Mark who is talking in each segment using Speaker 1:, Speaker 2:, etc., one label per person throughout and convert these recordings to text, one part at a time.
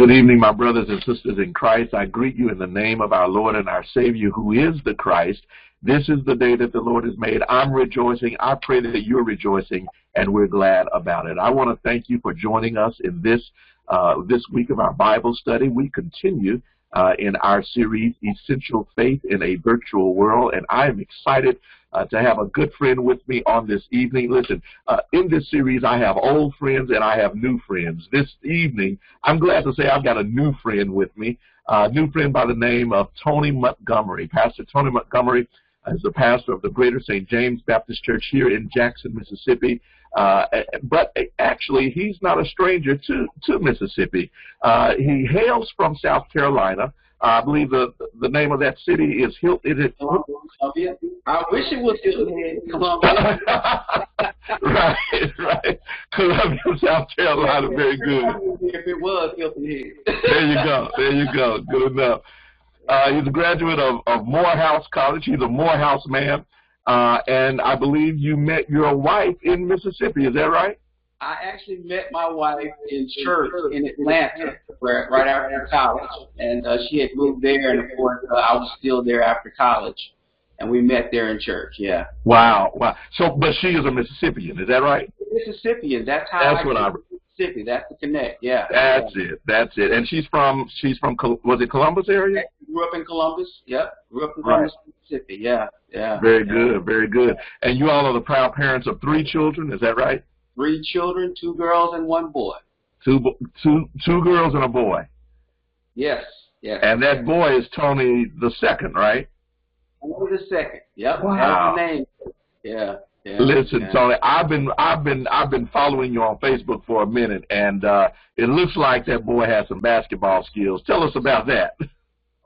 Speaker 1: Good evening, my brothers and sisters in Christ. I greet you in the name of our Lord and our Savior, who is the Christ. This is the day that the Lord has made. I'm rejoicing. I pray that you're rejoicing, and we're glad about it. I want to thank you for joining us in this uh, this week of our Bible study. We continue uh, in our series, Essential Faith in a Virtual World, and I am excited uh, to have a good friend with me on this evening. Listen, uh, in this series, I have old friends and I have new friends. This evening, I'm glad to say I've got a new friend with me, a new friend by the name of Tony Montgomery. Pastor Tony Montgomery is the pastor of the Greater St. James Baptist Church here in Jackson, Mississippi. Uh, but actually, he's not a stranger to, to Mississippi. Uh, he hails from South Carolina. I believe the the name of that city is Hilton. Is it?
Speaker 2: Columbia. I wish it was Hilton Head, Columbia.
Speaker 1: right, right. Columbia, South Carolina. Very good.
Speaker 2: If it was Hilton Head.
Speaker 1: there you go. There you go. Good enough. Uh, he's a graduate of, of Morehouse College. He's a Morehouse man. Uh, and I believe you met your wife in Mississippi. Is that right?
Speaker 2: I actually met my wife in church in Atlanta where, right after college, and uh, she had moved there, and of course uh, I was still there after college, and we met there in church. Yeah.
Speaker 1: Wow, wow. So, but she is a Mississippian, is that right?
Speaker 2: Mississippian. That's how.
Speaker 1: That's
Speaker 2: I
Speaker 1: what I.
Speaker 2: Mississippi. That's the connect. Yeah.
Speaker 1: That's
Speaker 2: yeah.
Speaker 1: it. That's it. And she's from. She's from. Was it Columbus area?
Speaker 2: Grew up in Columbus. Yep. Grew up in Columbus, right. Mississippi. Yeah. Yeah.
Speaker 1: Very
Speaker 2: yeah.
Speaker 1: good. Very good. And you all are the proud parents of three children. Is that right?
Speaker 2: three children, two girls and one boy.
Speaker 1: Two two two girls and a boy.
Speaker 2: Yes, yes.
Speaker 1: And that boy is Tony the second, right?
Speaker 2: Tony the second. Yep.
Speaker 1: Wow.
Speaker 2: That's the name. Yeah. Yeah,
Speaker 1: Listen,
Speaker 2: yeah.
Speaker 1: Tony, I've been I've been I've been following you on Facebook for a minute, and uh, it looks like that boy has some basketball skills. Tell us about that.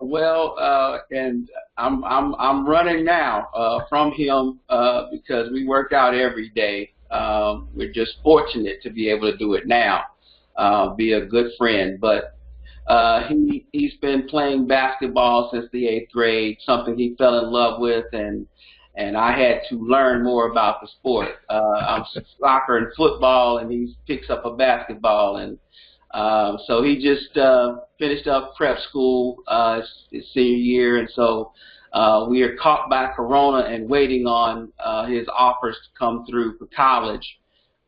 Speaker 2: Well, uh, and I'm I'm I'm running now uh, from him uh, because we work out every day. Um, we're just fortunate to be able to do it now, uh, be a good friend. But uh, he he's been playing basketball since the eighth grade, something he fell in love with, and and I had to learn more about the sport. Uh, I'm soccer and football, and he picks up a basketball, and um, so he just uh, finished up prep school uh, his senior year, and so uh, we are caught by Corona and waiting on uh, his offers to come through for college.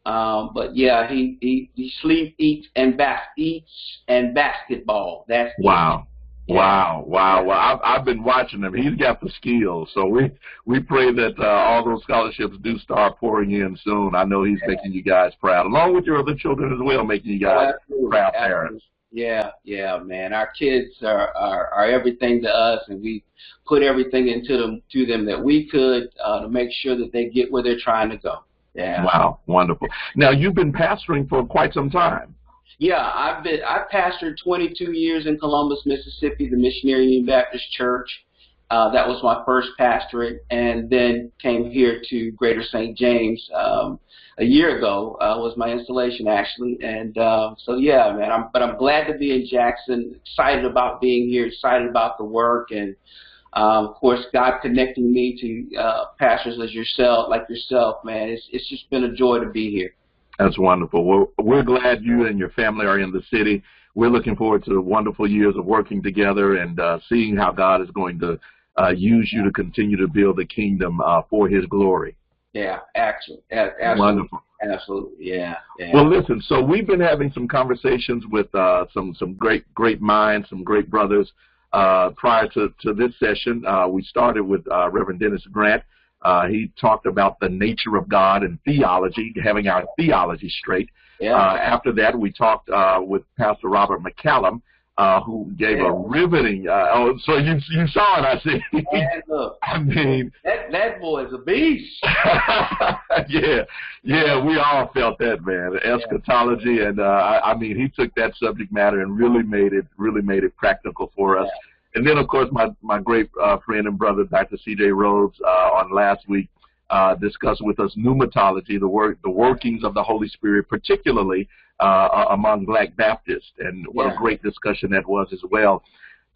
Speaker 2: Um, but yeah, he he he sleeps, eats, and bas- eats and basketball. That's
Speaker 1: wow.
Speaker 2: Yeah.
Speaker 1: Wow, wow, wow! I've, I've been watching him. He's got the skills, so we we pray that uh, all those scholarships do start pouring in soon. I know he's making you guys proud, along with your other children as well, making you guys
Speaker 2: Absolutely.
Speaker 1: proud
Speaker 2: Absolutely.
Speaker 1: parents.
Speaker 2: Yeah, yeah, man. Our kids are, are are everything to us, and we put everything into them to them that we could uh, to make sure that they get where they're trying to go. Yeah.
Speaker 1: Wow, wonderful. Now you've been pastoring for quite some time.
Speaker 2: Yeah, I've been I pastored 22 years in Columbus, Mississippi, the Missionary Union Baptist Church. Uh, that was my first pastorate, and then came here to Greater St. James um, a year ago. Uh, was my installation actually, and uh, so yeah, man. I'm, but I'm glad to be in Jackson. Excited about being here. Excited about the work, and um, of course, God connecting me to uh, pastors as yourself, like yourself, man. It's it's just been a joy to be here.
Speaker 1: That's wonderful. We're, we're glad you and your family are in the city. We're looking forward to wonderful years of working together and uh, seeing how God is going to uh, use you to continue to build the kingdom uh, for His glory.
Speaker 2: Yeah, actually, absolutely,
Speaker 1: Wonderful.
Speaker 2: absolutely, yeah, yeah.
Speaker 1: Well, listen. So we've been having some conversations with uh, some some great great minds, some great brothers. Uh, prior to, to this session, uh, we started with uh, Reverend Dennis Grant. Uh, he talked about the nature of God and theology, having our theology straight.
Speaker 2: yeah.
Speaker 1: Uh, after that, we talked uh, with Pastor Robert McCallum, uh, who gave
Speaker 2: Yeah.
Speaker 1: a riveting. Uh, oh, so you you saw it, I see.
Speaker 2: look,
Speaker 1: I mean,
Speaker 2: that that boy is a beast.
Speaker 1: yeah, yeah, we all felt that, man. Eschatology, and uh, I, I mean, he took that subject matter and really made it really made it practical for us. And then, of course, my my great uh, friend and brother, Dr. C.J. Rhodes, uh, on last week uh, discussed with us pneumatology, the work, the workings of the Holy Spirit, particularly uh, among Black Baptists, and what
Speaker 2: Yeah.
Speaker 1: a great discussion that was as well.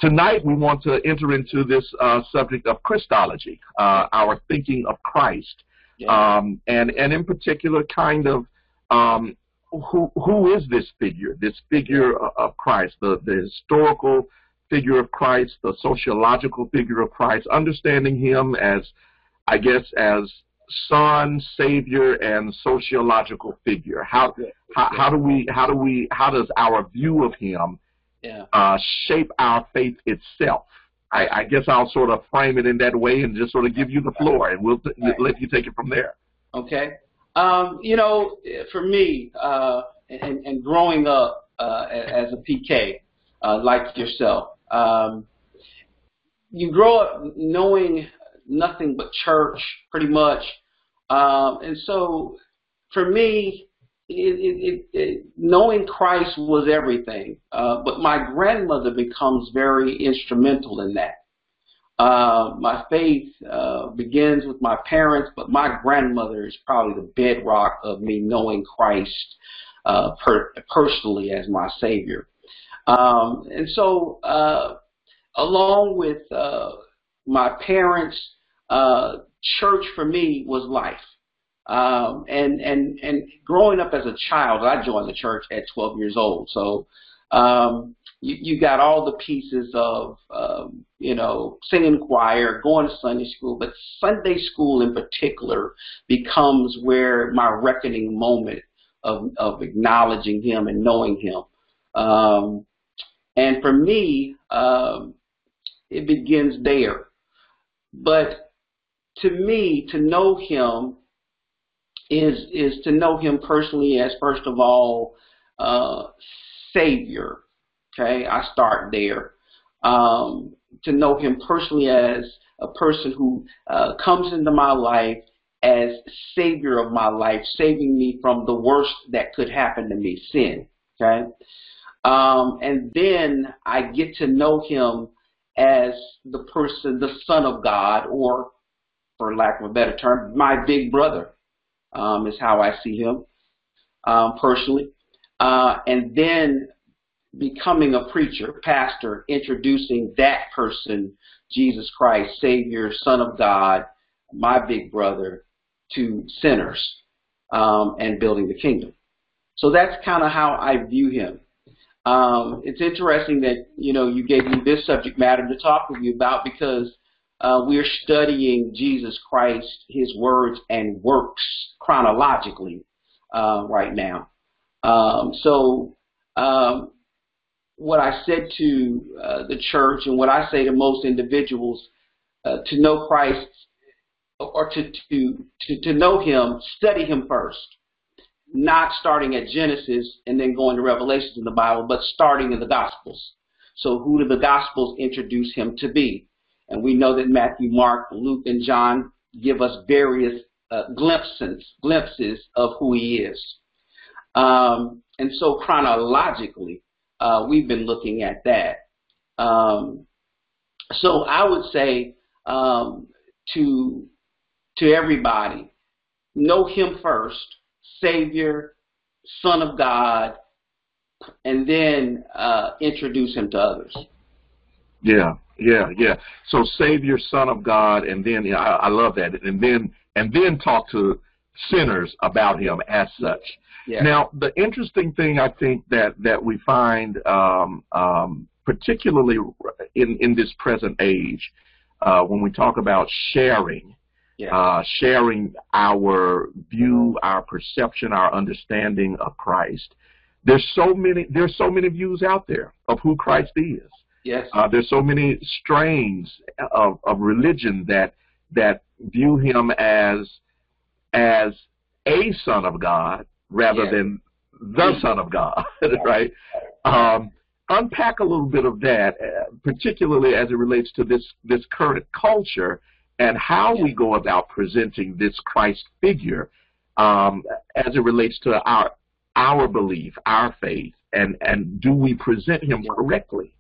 Speaker 1: Tonight, we want to enter into this uh, subject of Christology, uh, our thinking of Christ
Speaker 2: Yeah.
Speaker 1: um, and and in particular, kind of um, who who is this figure? This figure of Christ, the the historical figure of Christ, the sociological figure of Christ, understanding him as, I guess, as son, savior, and sociological figure. How how, how do we how do we how does our view of him
Speaker 2: Yeah.
Speaker 1: uh, shape our faith itself? I, I guess I'll sort of frame it in that way and just sort of give you the floor, and we'll t-
Speaker 2: Right.
Speaker 1: let you take it from there.
Speaker 2: Okay. Um, you know, for me, uh, and, and growing up uh, as a PK, uh, like yourself, um, you grow up knowing nothing but church, pretty much. Um, and so, for me, it, it, it, knowing Christ was everything. Uh, but my grandmother becomes very instrumental in that. Uh, my faith uh, begins with my parents, but my grandmother is probably the bedrock of me knowing Christ uh, per- personally as my Savior. Um, and so, uh, along with uh, my parents, uh, church for me was life. Um, and and and growing up as a child, I joined the church at 12 years old. So um, you, you got all the pieces of um, you know singing choir, going to Sunday school, but Sunday school in particular becomes where my reckoning moment of of acknowledging Him and knowing Him. Um, and for me, um, it begins there. But to me, to know Him is is to know Him personally as first of all uh, Savior. Okay, I start there. Um, to know Him personally as a person who uh, comes into my life as Savior of my life, saving me from the worst that could happen to me, sin. Okay, um, and then I get to know Him as the person, the Son of God, or for lack of a better term, my big brother um, is how I see him um, personally. Uh, and then becoming a preacher, pastor, introducing that person, Jesus Christ, Savior, Son of God, my big brother, to sinners um, and building the kingdom. So that's kind of how I view him. Um, it's interesting that you know you gave me this subject matter to talk with you about because uh, we're studying Jesus Christ, His words and works chronologically uh, right now. Um, so, um, what I said to uh, the church and what I say to most individuals uh, to know Christ or to, to, to, to know Him, study Him first. Not starting at Genesis and then going to Revelations in the Bible, but starting in the Gospels. So, who do the Gospels introduce Him to be? And we know that Matthew, Mark, Luke, and John give us various uh, glimpses, glimpses of who he is. Um, and so chronologically, uh, we've been looking at that. Um, so I would say um, to to everybody, know Him first, Savior, Son of God, and then uh, introduce Him to others.
Speaker 1: Yeah, yeah, yeah. So Savior, Son of God, and then yeah, I, I love that, and then and then talk to sinners about Him as such.
Speaker 2: Yeah.
Speaker 1: Now, the interesting thing I think that that we find, um, um, particularly in in this present age, uh, when we talk about sharing,
Speaker 2: yeah.
Speaker 1: uh, sharing our view, our perception, our understanding of Christ. There's so many there's so many views out there of who Christ is.
Speaker 2: yes.
Speaker 1: Uh, there's so many strains of, of religion that that view him as as a son of God rather
Speaker 2: Yeah.
Speaker 1: than the son of God, right? Um, unpack a little bit of that, uh, particularly as it relates to this this current culture and how we go about presenting this Christ figure um, as it relates to our our belief, our faith, and and do we present him correctly?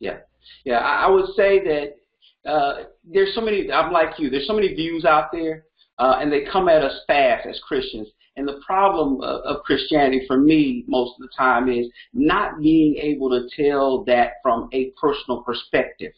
Speaker 2: Yeah, yeah. I, I would say that uh, there's so many. I'm like you. There's so many views out there, uh, and they come at us fast as Christians. And the problem of, of Christianity, for me, most of the time, is not being able to tell that from a personal perspective.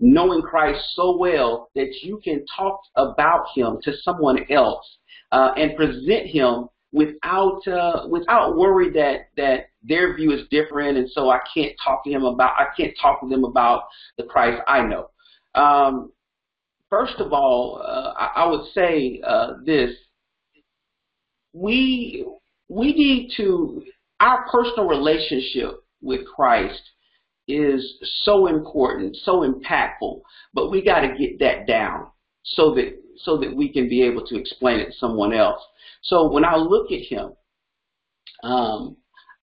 Speaker 2: Knowing Christ so well that you can talk about Him to someone else uh, and present Him without uh, without worry that that their view is different, and so I can't talk to him about I can't talk to them about the Christ I know. Um, first of all, uh, I, I, would say uh, this: we we need to our personal relationship with Christ is so important, so impactful, but we got to get that down so that so that we can be able to explain it to someone else. So when I look at him, um,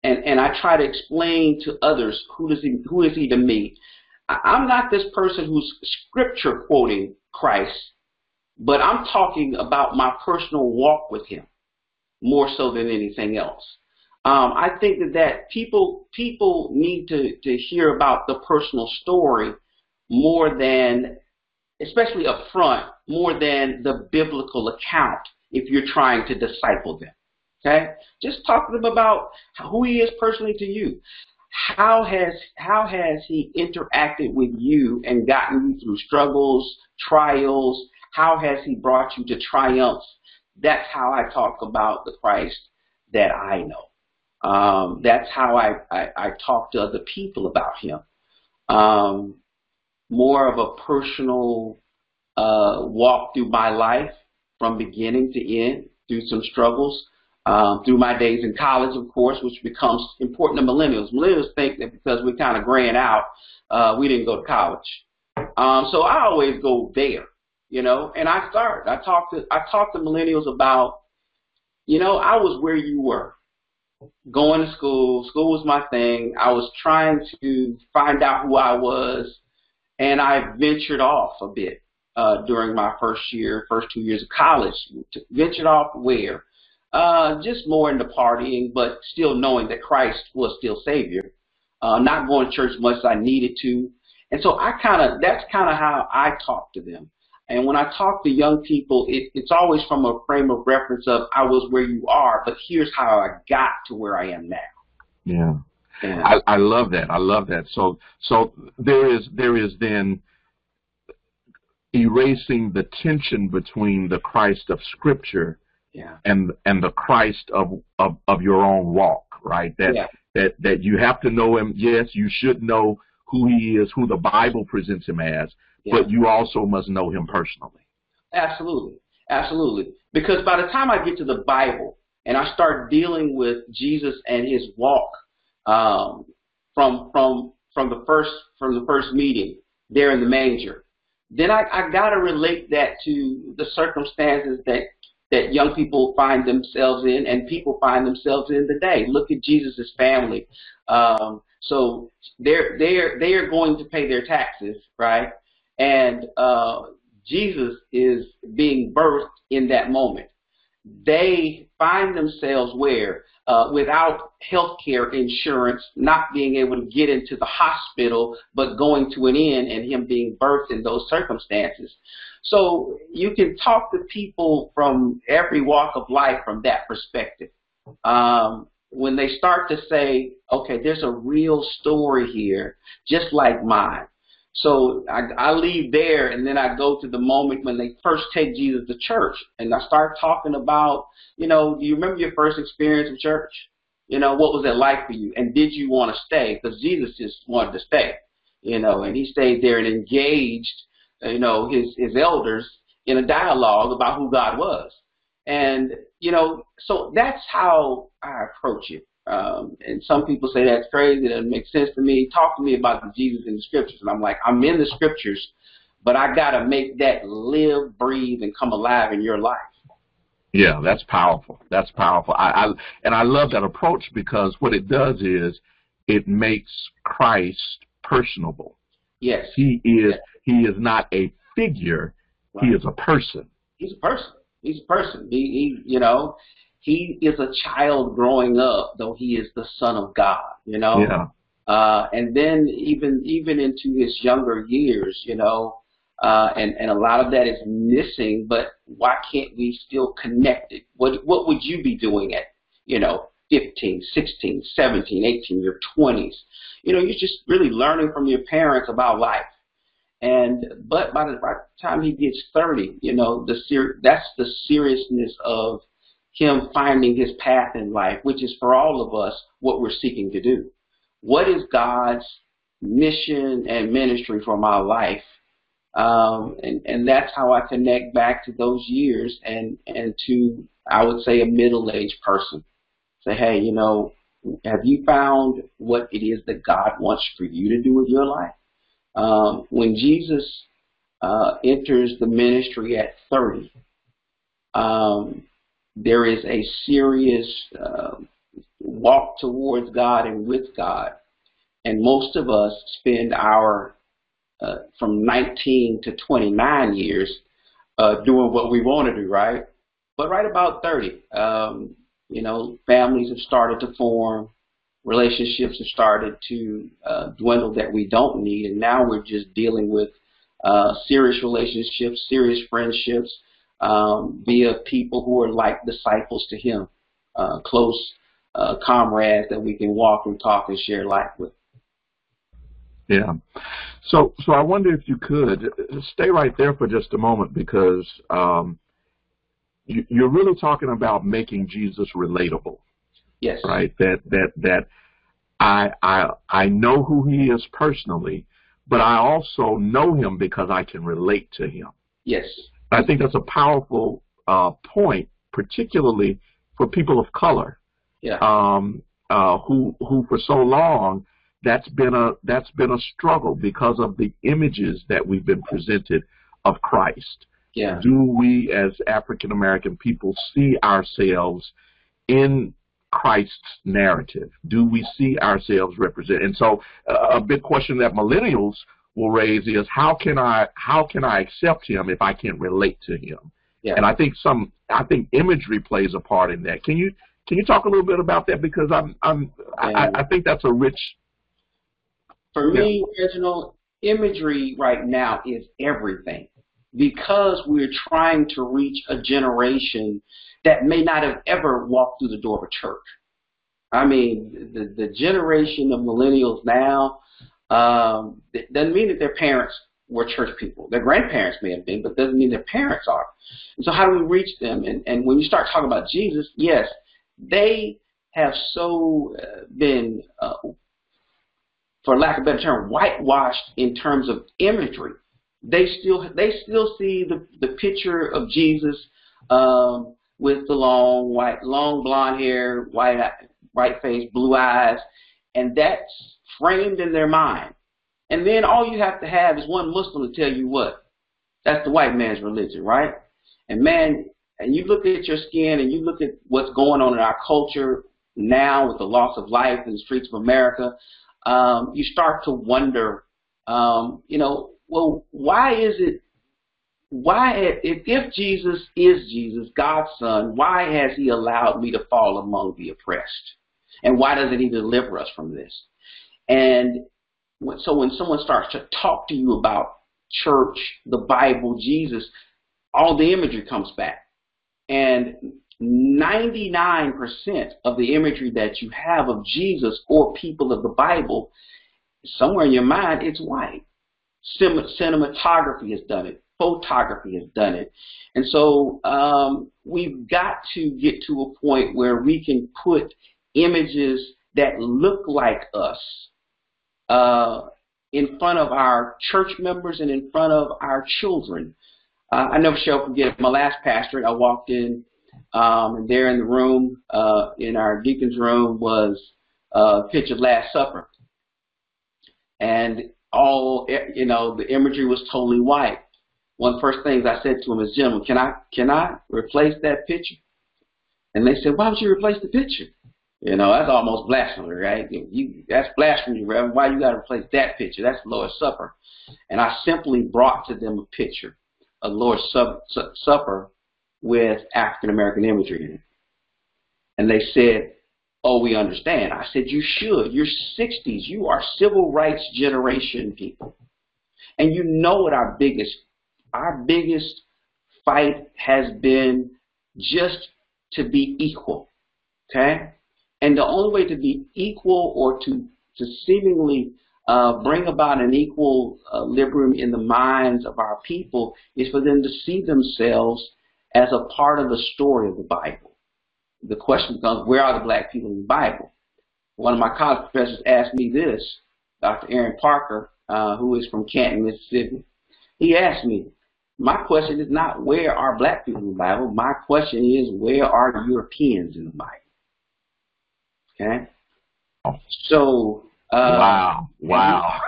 Speaker 2: and and I try to explain to others who does he who is he to me, I'm not this person who's scripture quoting Christ, but I'm talking about my personal walk with him more so than anything else. Um, I think that, that people people need to, to hear about the personal story more than, especially up front, more than the biblical account if you're trying to disciple them. Okay? Just talk to them about who he is personally to you. How has how has he interacted with you and gotten you through struggles, trials? How has he brought you to triumphs? That's how I talk about the Christ that I know. Um, that's how I, I, I, talk to other people about him. Um, more of a personal uh, walk through my life from beginning to end through some struggles. Um, through my days in college, of course, which becomes important to millennials. Millennials think that because we're kind of grand out, uh, we didn't go to college. Um, so I always go there, you know, and I start. I talk to I talk to millennials about, you know, I was where you were, going to school. School was my thing. I was trying to find out who I was, and I ventured off a bit uh, during my first year, first two years of college. Ventured off where? Uh, just more into partying, but still knowing that Christ was still Savior. Uh, not going to church much as I needed to. And so I kind of, that's kind of how I talk to them. And when I talk to young people, it, it's always from a frame of reference of I was where you are, but here's how I got to where I am now.
Speaker 1: Yeah. I, I love that. I love that. So so there is there is then erasing the tension between the Christ of Scripture
Speaker 2: yeah.
Speaker 1: and and the Christ of, of, of your own walk, right? That yeah. that that you have to know him. Yes, you should know who he is, who the Bible presents him as, yeah. but you also must know him personally.
Speaker 2: Absolutely, absolutely. Because by the time I get to the Bible and I start dealing with Jesus and his walk um, from from from the first from the first meeting there in the manger, then I, I got to relate that to the circumstances that that young people find themselves in and people find themselves in today. Look at Jesus' family. Um, so they're they're they are going to pay their taxes, right? And uh, Jesus is being birthed in that moment. They find themselves where uh, without health care insurance, not being able to get into the hospital, but going to an inn and him being birthed in those circumstances. So you can talk to people from every walk of life from that perspective. Um, when they start to say, okay, there's a real story here, just like mine. So I, I leave there and then I go to the moment when they first take Jesus to church and I start talking about, you know, do you remember your first experience in church? You know, what was it like for you? And did you want to stay? Because Jesus just wanted to stay, you know, and he stayed there and engaged, you know, his, his elders in a dialogue about who God was. And, you know, so that's how I approach it. Um, and some people say that's crazy, that doesn't make sense to me. Talk to me about the Jesus in the scriptures. And I'm like, I'm in the scriptures, but I got to make that live, breathe, and come alive in your life.
Speaker 1: Yeah, that's powerful. That's powerful. I, I and I love that approach because what it does is it makes Christ personable.
Speaker 2: Yes.
Speaker 1: He is yes. he is not a figure, right. he is a person.
Speaker 2: He's a person. He's a person. He, he you know, he is a child growing up, though he is the son of God, you know?
Speaker 1: Yeah.
Speaker 2: Uh, and then even even into his younger years, you know, uh, and and a lot of that is missing. But why can't we still connect it? What what would you be doing at you know 15, 16, 17, 18, your 20s? You know, you're just really learning from your parents about life. And but by the, by the time he gets 30, you know, the ser- that's the seriousness of him finding his path in life, which is for all of us what we're seeking to do. What is God's mission and ministry for my life? Um, and, and that's how I connect back to those years and, and to, I would say, a middle-aged person. Say, hey, you know, have you found what it is that God wants for you to do with your life? Um, when Jesus uh, enters the ministry at 30, um, there is a serious uh, walk towards God and with God. And most of us spend our uh, from 19 to 29 years uh, doing what we want to do, right? But right about 30, um, you know, families have started to form, relationships have started to uh, dwindle that we don't need, and now we're just dealing with uh, serious relationships, serious friendships um, via people who are like disciples to Him, uh, close uh, comrades that we can walk and talk and share life with.
Speaker 1: Yeah. So, so I wonder if you could stay right there for just a moment because um, you, you're really talking about making Jesus relatable.
Speaker 2: Yes.
Speaker 1: Right. That that that I I I know who he is personally, but I also know him because I can relate to him.
Speaker 2: Yes.
Speaker 1: I think that's a powerful uh, point, particularly for people of color.
Speaker 2: Yeah.
Speaker 1: Um, uh, who who for so long that's been a that's been a struggle because of the images that we've been presented of Christ.
Speaker 2: Yeah.
Speaker 1: Do we as African American people see ourselves in Christ's narrative? Do we see ourselves represented? And so uh, a big question that millennials will raise is how can I how can I accept him if I can't relate to him?
Speaker 2: Yeah.
Speaker 1: And I think some I think imagery plays a part in that. Can you can you talk a little bit about that because I'm I'm I, I think that's a rich
Speaker 2: for me, Reginald, imagery right now is everything because we're trying to reach a generation that may not have ever walked through the door of a church. I mean, the, the generation of millennials now, um, it doesn't mean that their parents were church people. Their grandparents may have been, but it doesn't mean their parents are. And so how do we reach them? And, and when you start talking about Jesus, yes, they have so uh, been uh, for lack of a better term, whitewashed in terms of imagery. They still they still see the the picture of Jesus um, with the long white long blonde hair, white white face, blue eyes, and that's framed in their mind. And then all you have to have is one Muslim to tell you what that's the white man's religion, right? And man, and you look at your skin and you look at what's going on in our culture now with the loss of life in the streets of America um, you start to wonder, um, you know, well, why is it, why, if, if Jesus is Jesus, God's son, why has he allowed me to fall among the oppressed? And why doesn't he deliver us from this? And when, so when someone starts to talk to you about church, the Bible, Jesus, all the imagery comes back. And 99% of the imagery that you have of Jesus or people of the Bible, somewhere in your mind, it's white. Cinematography has done it. Photography has done it. And so um, we've got to get to a point where we can put images that look like us uh, in front of our church members and in front of our children. Uh, I never shall forget my last pastorate. I walked in um, and there in the room, uh, in our deacon's room, was a picture of Last Supper. And all, you know, the imagery was totally white. One of the first things I said to him is, gentlemen, can I, can I replace that picture? And they said, why would you replace the picture? You know, that's almost blasphemy, right? You, that's blasphemy, Reverend. Why you got to replace that picture? That's the Lord's Supper. And I simply brought to them a picture of Lord's Supper with African American imagery in it. And they said, Oh, we understand. I said, You should. You're 60s. You are civil rights generation people. And you know what our biggest our biggest fight has been just to be equal. Okay? And the only way to be equal or to, to seemingly uh, bring about an equal uh, liberum in the minds of our people is for them to see themselves as a part of the story of the Bible. the question becomes, where are the black people in the Bible? One of my college professors asked me this, Dr. Aaron Parker, uh, who is from Canton, Mississippi. He asked me, my question is not where are black people in the Bible. My question is where are Europeans in the Bible? Okay? So uh,
Speaker 1: wow, wow.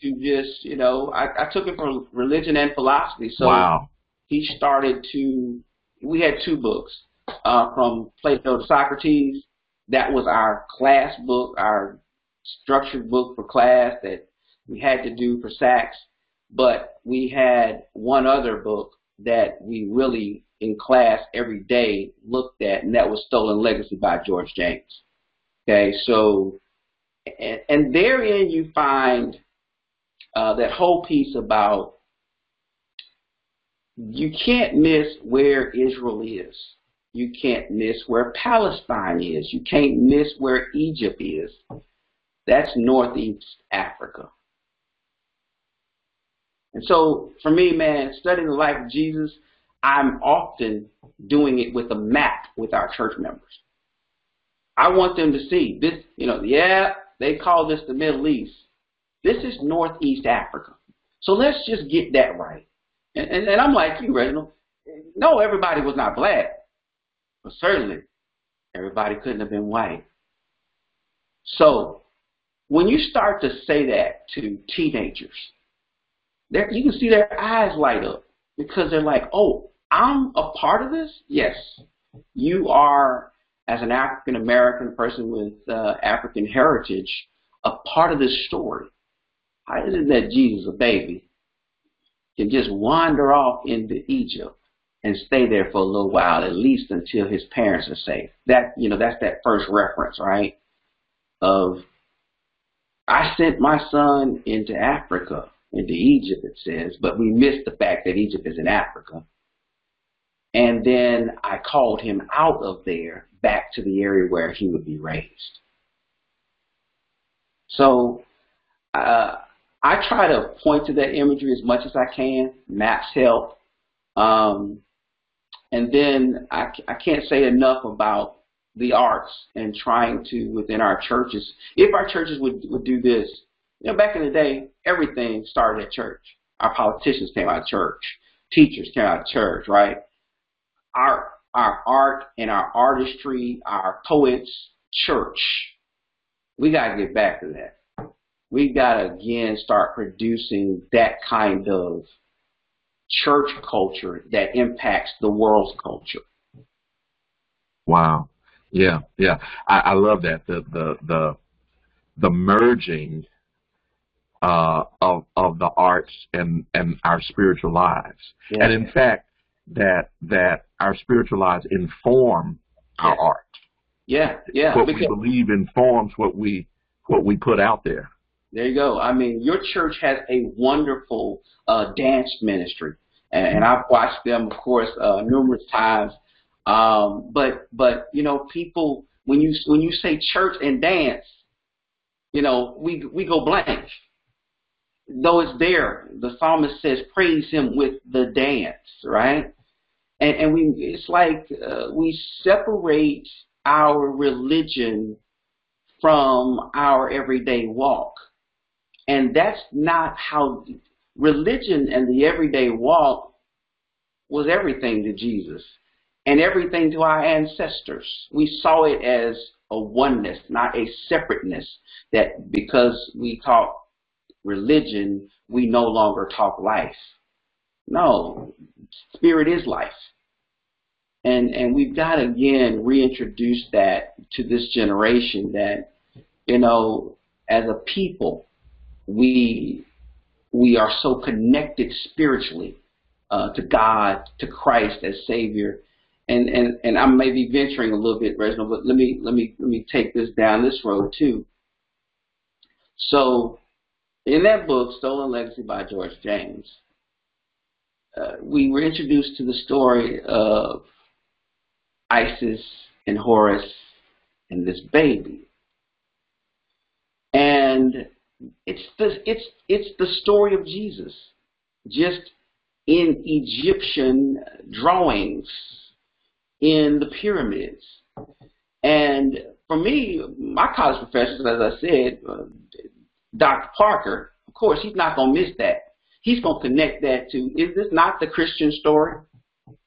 Speaker 2: to just, you know, I, I took it from religion and philosophy. So
Speaker 1: wow.
Speaker 2: he started to. We had two books uh, from Plato to Socrates. That was our class book, our structured book for class that we had to do for SACS. But we had one other book that we really in class every day looked at, and that was Stolen Legacy by George James. Okay, so and, and therein you find uh, that whole piece about you can't miss where Israel is. You can't miss where Palestine is. You can't miss where Egypt is. That's Northeast Africa. And so for me, man, studying the life of Jesus, I'm often doing it with a map with our church members. I want them to see this, you know, yeah, they call this the Middle East. This is Northeast Africa. So let's just get that right. And, and, and I'm like you, Reginald. No, everybody was not black, but certainly everybody couldn't have been white. So when you start to say that to teenagers, you can see their eyes light up because they're like, oh, I'm a part of this? Yes. You are as an African American person with uh, African heritage, a part of this story. How is it that Jesus, a baby, can just wander off into Egypt and stay there for a little while, at least until his parents are safe? That you know, that's that first reference, right? Of I sent my son into Africa, into Egypt, it says, but we missed the fact that Egypt is in Africa. And then I called him out of there back to the area where he would be raised. So uh, I try to point to that imagery as much as I can. Maps help. Um, and then I, I can't say enough about the arts and trying to, within our churches, if our churches would, would do this, you know, back in the day, everything started at church. Our politicians came out of church. Teachers came out of church, right? Our our art and our artistry, our poets, church. We got to get back to that. We got to again start producing that kind of church culture that impacts the world's culture.
Speaker 1: Wow. Yeah, yeah. I, I love that. The the the the merging uh, of of the arts and and our spiritual lives. Yeah. And in fact, that that our spiritual lives inform our art.
Speaker 2: Yeah, yeah.
Speaker 1: What we believe informs what we what we put out there.
Speaker 2: There you go. I mean, your church has a wonderful uh, dance ministry, and, and, I've watched them, of course, uh, numerous times. Um, but but you know, people when you when you say church and dance, you know, we we go blank. Though it's there, the psalmist says, "Praise Him with the dance," right? And, and we it's like uh, we separate our religion from our everyday walk. And that's not how religion and the everyday walk was everything to jesus. And everything to our ancestors. We saw it as a oneness not a separateness that because we talk religion we no longer talk life no, spirit is life. And and we've got to again reintroduce that to this generation that, you know, as a people, we we are so connected spiritually uh, to God, to Christ as Savior. And, and and I may be venturing a little bit, Reginald, but let me let me let me take this down this road too. So, in that book, Stolen Legacy by George James, uh, we were introduced to the story of Isis and Horus and this baby. And it's the it's it's the story of Jesus, just in Egyptian drawings in the pyramids. And for me, my college professors, as I said, uh, Dr. Parker, of course, he's not going to miss that. He's going to connect that to, is this not the Christian story?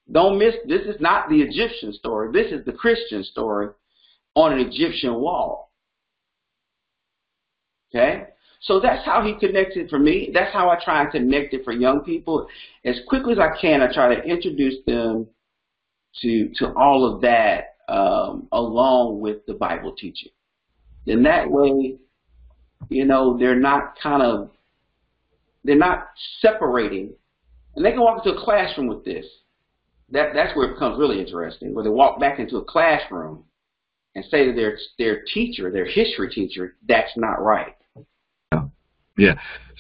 Speaker 2: Don't miss, this is not the Egyptian story. This is the Christian story on an Egyptian wall. Okay? So that's how he connects it for me. That's how I try and connect it for young people. As quickly as I can, I try to introduce them to to all of that um, along with the Bible teaching. In that way, you know, they're not kind of they're not separating, and they can walk into a classroom with this. That that's where it becomes really interesting. Where they walk back into a classroom and say to their their teacher, their history teacher, that's not right.
Speaker 1: Yeah. yeah.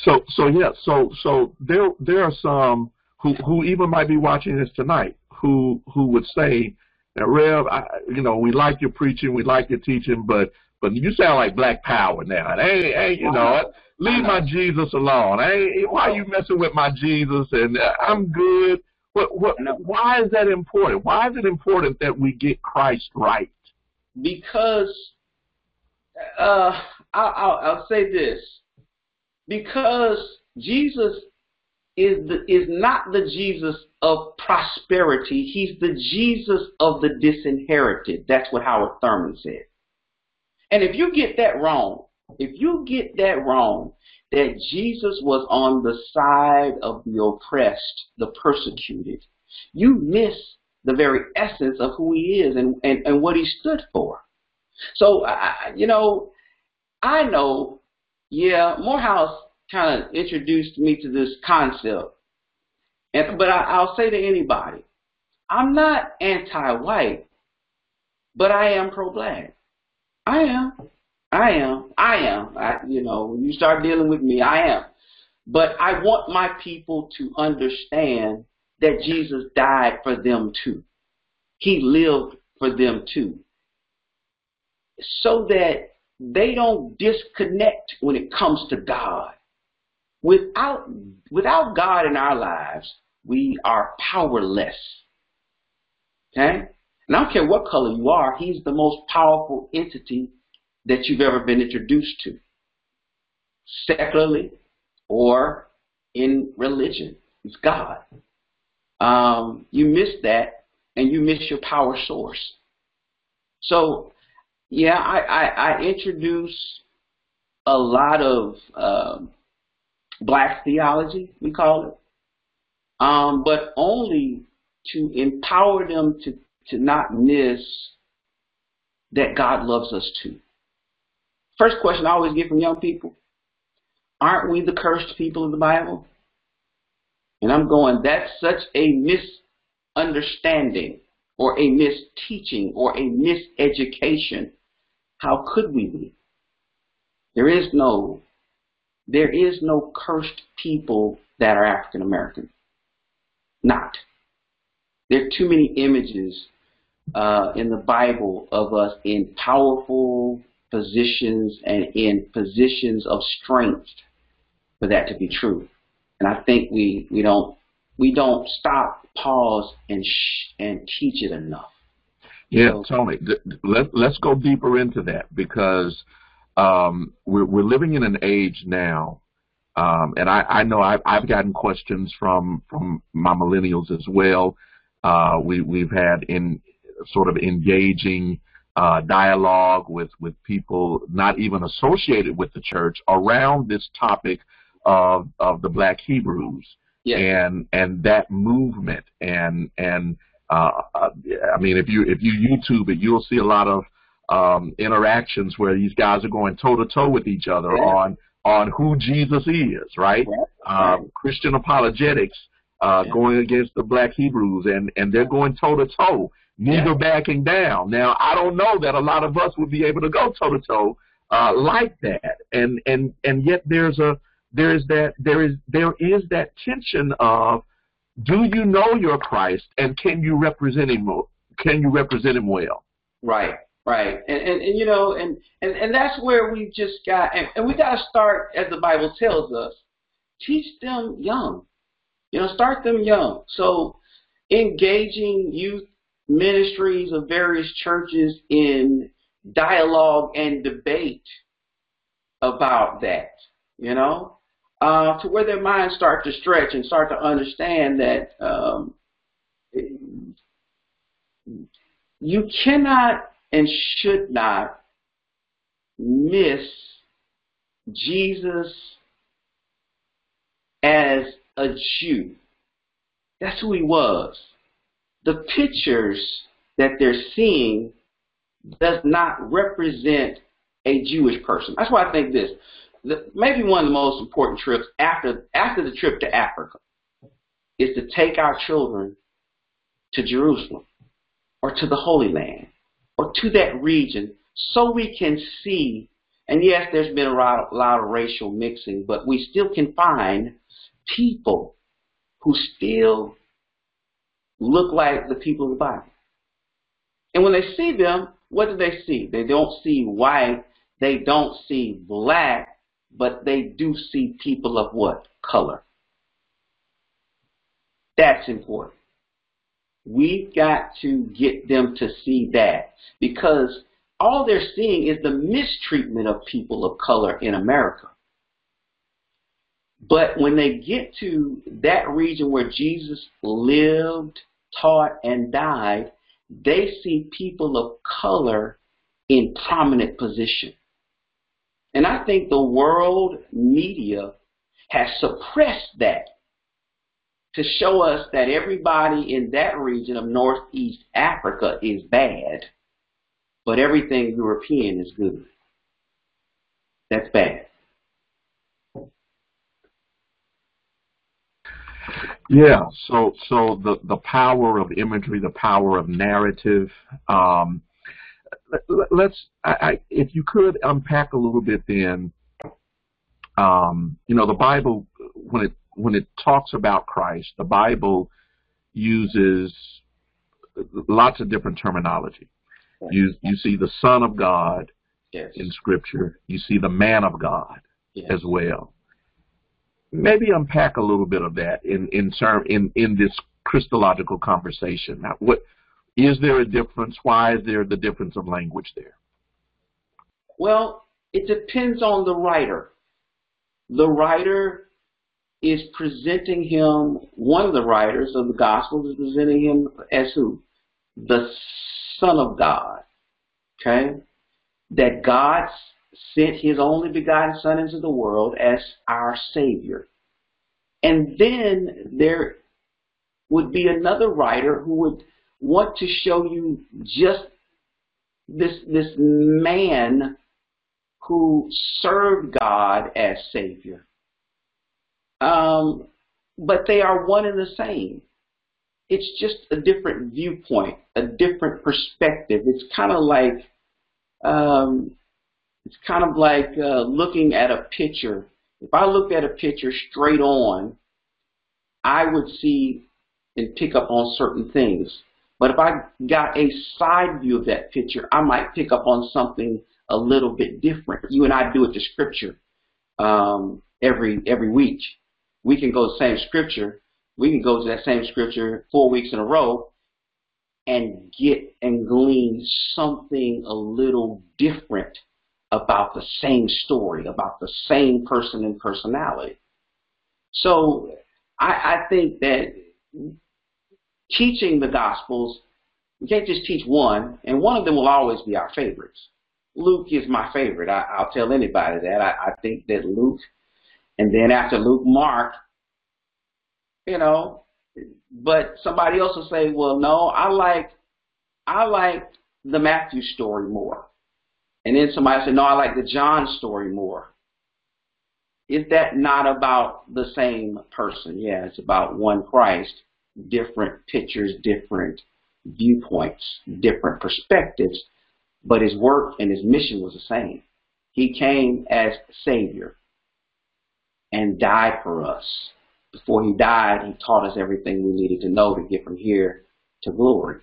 Speaker 1: So so yeah. So so there there are some who who even might be watching this tonight who who would say, that Rev, I, you know, we like your preaching, we like your teaching, but but you sound like Black Power now. Hey, hey, you know, leave my Jesus alone. Hey, why are you messing with my Jesus? And uh, I'm good. What what? Why is that important? Why is it important that we get Christ right?
Speaker 2: Because uh, I'll, I'll, I'll say this because Jesus is the, is not the Jesus of prosperity. He's the Jesus of the disinherited. That's what Howard Thurman said. And if you get that wrong, if you get that wrong, that Jesus was on the side of the oppressed, the persecuted, you miss the very essence of who he is and, and, and what he stood for. So, I, you know, I know yeah, Morehouse kind of introduced me to this concept. And, but I, I'll say to anybody, I'm not anti-white, but I am pro-black. I am. I am. I am. I, you know, when you start dealing with me, I am. But I want my people to understand that Jesus died for them too. He lived for them too. So that they don't disconnect when it comes to God. Without, without God in our lives, we are powerless. Okay? And I don't care what color you are, He's the most powerful entity that you've ever been introduced to, secularly or in religion. It's God. Um, you miss that, and you miss your power source. So yeah, I, I, I introduce a lot of um, black theology, we call it, um, but only to empower them to, to not miss that God loves us too. First question I always get from young people Aren't we the cursed people of the Bible? And I'm going, that's such a misunderstanding or a misteaching or a miseducation how could we be? There is no, there is no cursed people that are African American. Not. There are too many images uh, in the Bible of us in powerful positions and in positions of strength for that to be true. And I think we, we don't we don't stop, pause, and sh- and teach it enough.
Speaker 1: Yeah, Tony, let, let's go deeper into that because um, we're, we're living in an age now, um, and I, I know I've, I've gotten questions from, from my millennials as well. Uh, we, we've had in sort of engaging uh, dialogue with, with people not even associated with the church around this topic of, of the Black Hebrews and and that movement and and uh, uh, I mean, if you if you YouTube it, you'll see a lot of um, interactions where these guys are going toe to toe with each other yeah. on on who Jesus is, right? Yeah. Um, Christian apologetics uh, yeah. going against the Black Hebrews, and and they're going toe to toe, neither backing down. Now, I don't know that a lot of us would be able to go toe to toe like that, and and and yet there's a there's that there is there is that tension of do you know your Christ and can you represent him can you represent him well?
Speaker 2: Right right. And and, and you know and, and and that's where we just got and, and we got to start as the bible tells us teach them young. You know start them young. So engaging youth ministries of various churches in dialogue and debate about that, you know, uh, to where their minds start to stretch and start to understand that um, you cannot and should not miss Jesus as a Jew. That's who he was. The pictures that they're seeing does not represent a Jewish person. That's why I think this. The, maybe one of the most important trips after after the trip to Africa is to take our children to Jerusalem or to the Holy Land or to that region so we can see. And yes, there's been a lot, a lot of racial mixing, but we still can find people who still look like the people of the Bible. And when they see them, what do they see? They don't see white, they don't see black, but they do see people of what? Color. That's important. We've got to get them to see that because all they're seeing is the mistreatment of people of color in America. But when they get to that region where Jesus lived, taught, and died, they see people of color in prominent position. And I think the world media has suppressed that to show us that everybody in that region of Northeast Africa is bad, but everything European is good. That's bad.
Speaker 1: Yeah, so so the the power of imagery, the power of narrative. Um, let, us if you could unpack a little bit, then, um, you know, the Bible when it when it talks about Christ, the Bible uses lots of different terminology. You you see the Son of God
Speaker 2: yes.
Speaker 1: in Scripture. You see the Man of God
Speaker 2: yes.
Speaker 1: as well maybe unpack a little bit of that in in term in in this Christological conversation. Now, what is there a difference? Why is there the difference of language there?
Speaker 2: Well, it depends on the writer. The writer is presenting him. One of the writers of the Gospels is presenting him as who? The Son of God. Okay, that God sent his only begotten Son into the world as our Savior. And then there would be another writer who would want to show you just this this man who served God as Savior. Um, but they are one and the same. It's just a different viewpoint, a different perspective. It's kind of like um, it's kind of like uh, looking at a picture. If I looked at a picture straight on, I would see and pick up on certain things. But if I got a side view of that picture, I might pick up on something a little bit different. You and I do it to scripture um, every every week. We can go to the same scripture. We can go to that same scripture four weeks in a row and get and glean something a little different about the same story, about the same person and personality. So I, I think that teaching the Gospels, we can't just teach one, and one of them will always be our favorites. Luke is my favorite. I, I'll tell anybody that. I, I think that Luke, and then after Luke, Mark, you know, but somebody else will say, well, no, I like, I like the Matthew story more. And then somebody said, no, I like the John story more. Is that not about the same person? Yeah, it's about one Christ, different pictures, different viewpoints, different perspectives, but his work and his mission was the same. He came as Savior and died for us. Before he died, he taught us everything we needed to know to get from here to glory.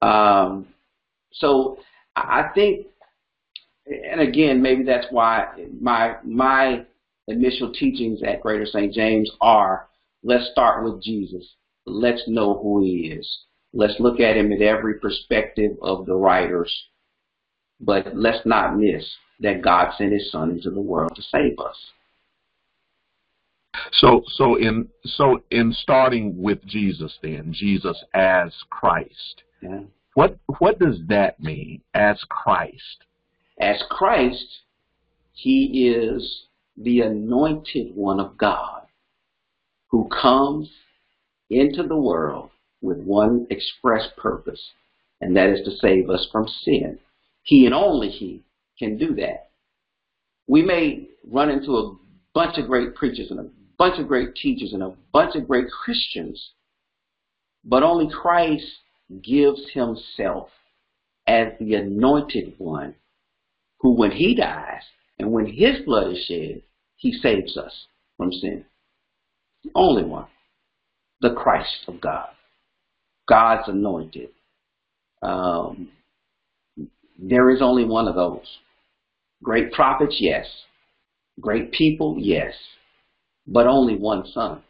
Speaker 2: Um, so I think and again, maybe that's why my my initial teachings at Greater St. James are let's start with Jesus. Let's know who he is. Let's look at him at every perspective of the writers. But let's not miss that God sent his son into the world to save us.
Speaker 1: So so in so in starting with Jesus then, Jesus as Christ.
Speaker 2: Yeah.
Speaker 1: What what does that mean as Christ?
Speaker 2: As Christ, he is the anointed one of God who comes into the world with one express purpose, and that is to save us from sin. He and only He can do that. We may run into a bunch of great preachers and a bunch of great teachers and a bunch of great Christians, but only Christ gives Himself as the anointed one who, when He dies and when His blood is shed, He saves us from sin. The only one. The Christ of God. God's anointed. Um, there is only one of those. Great prophets, yes. Great people, yes. But only one son.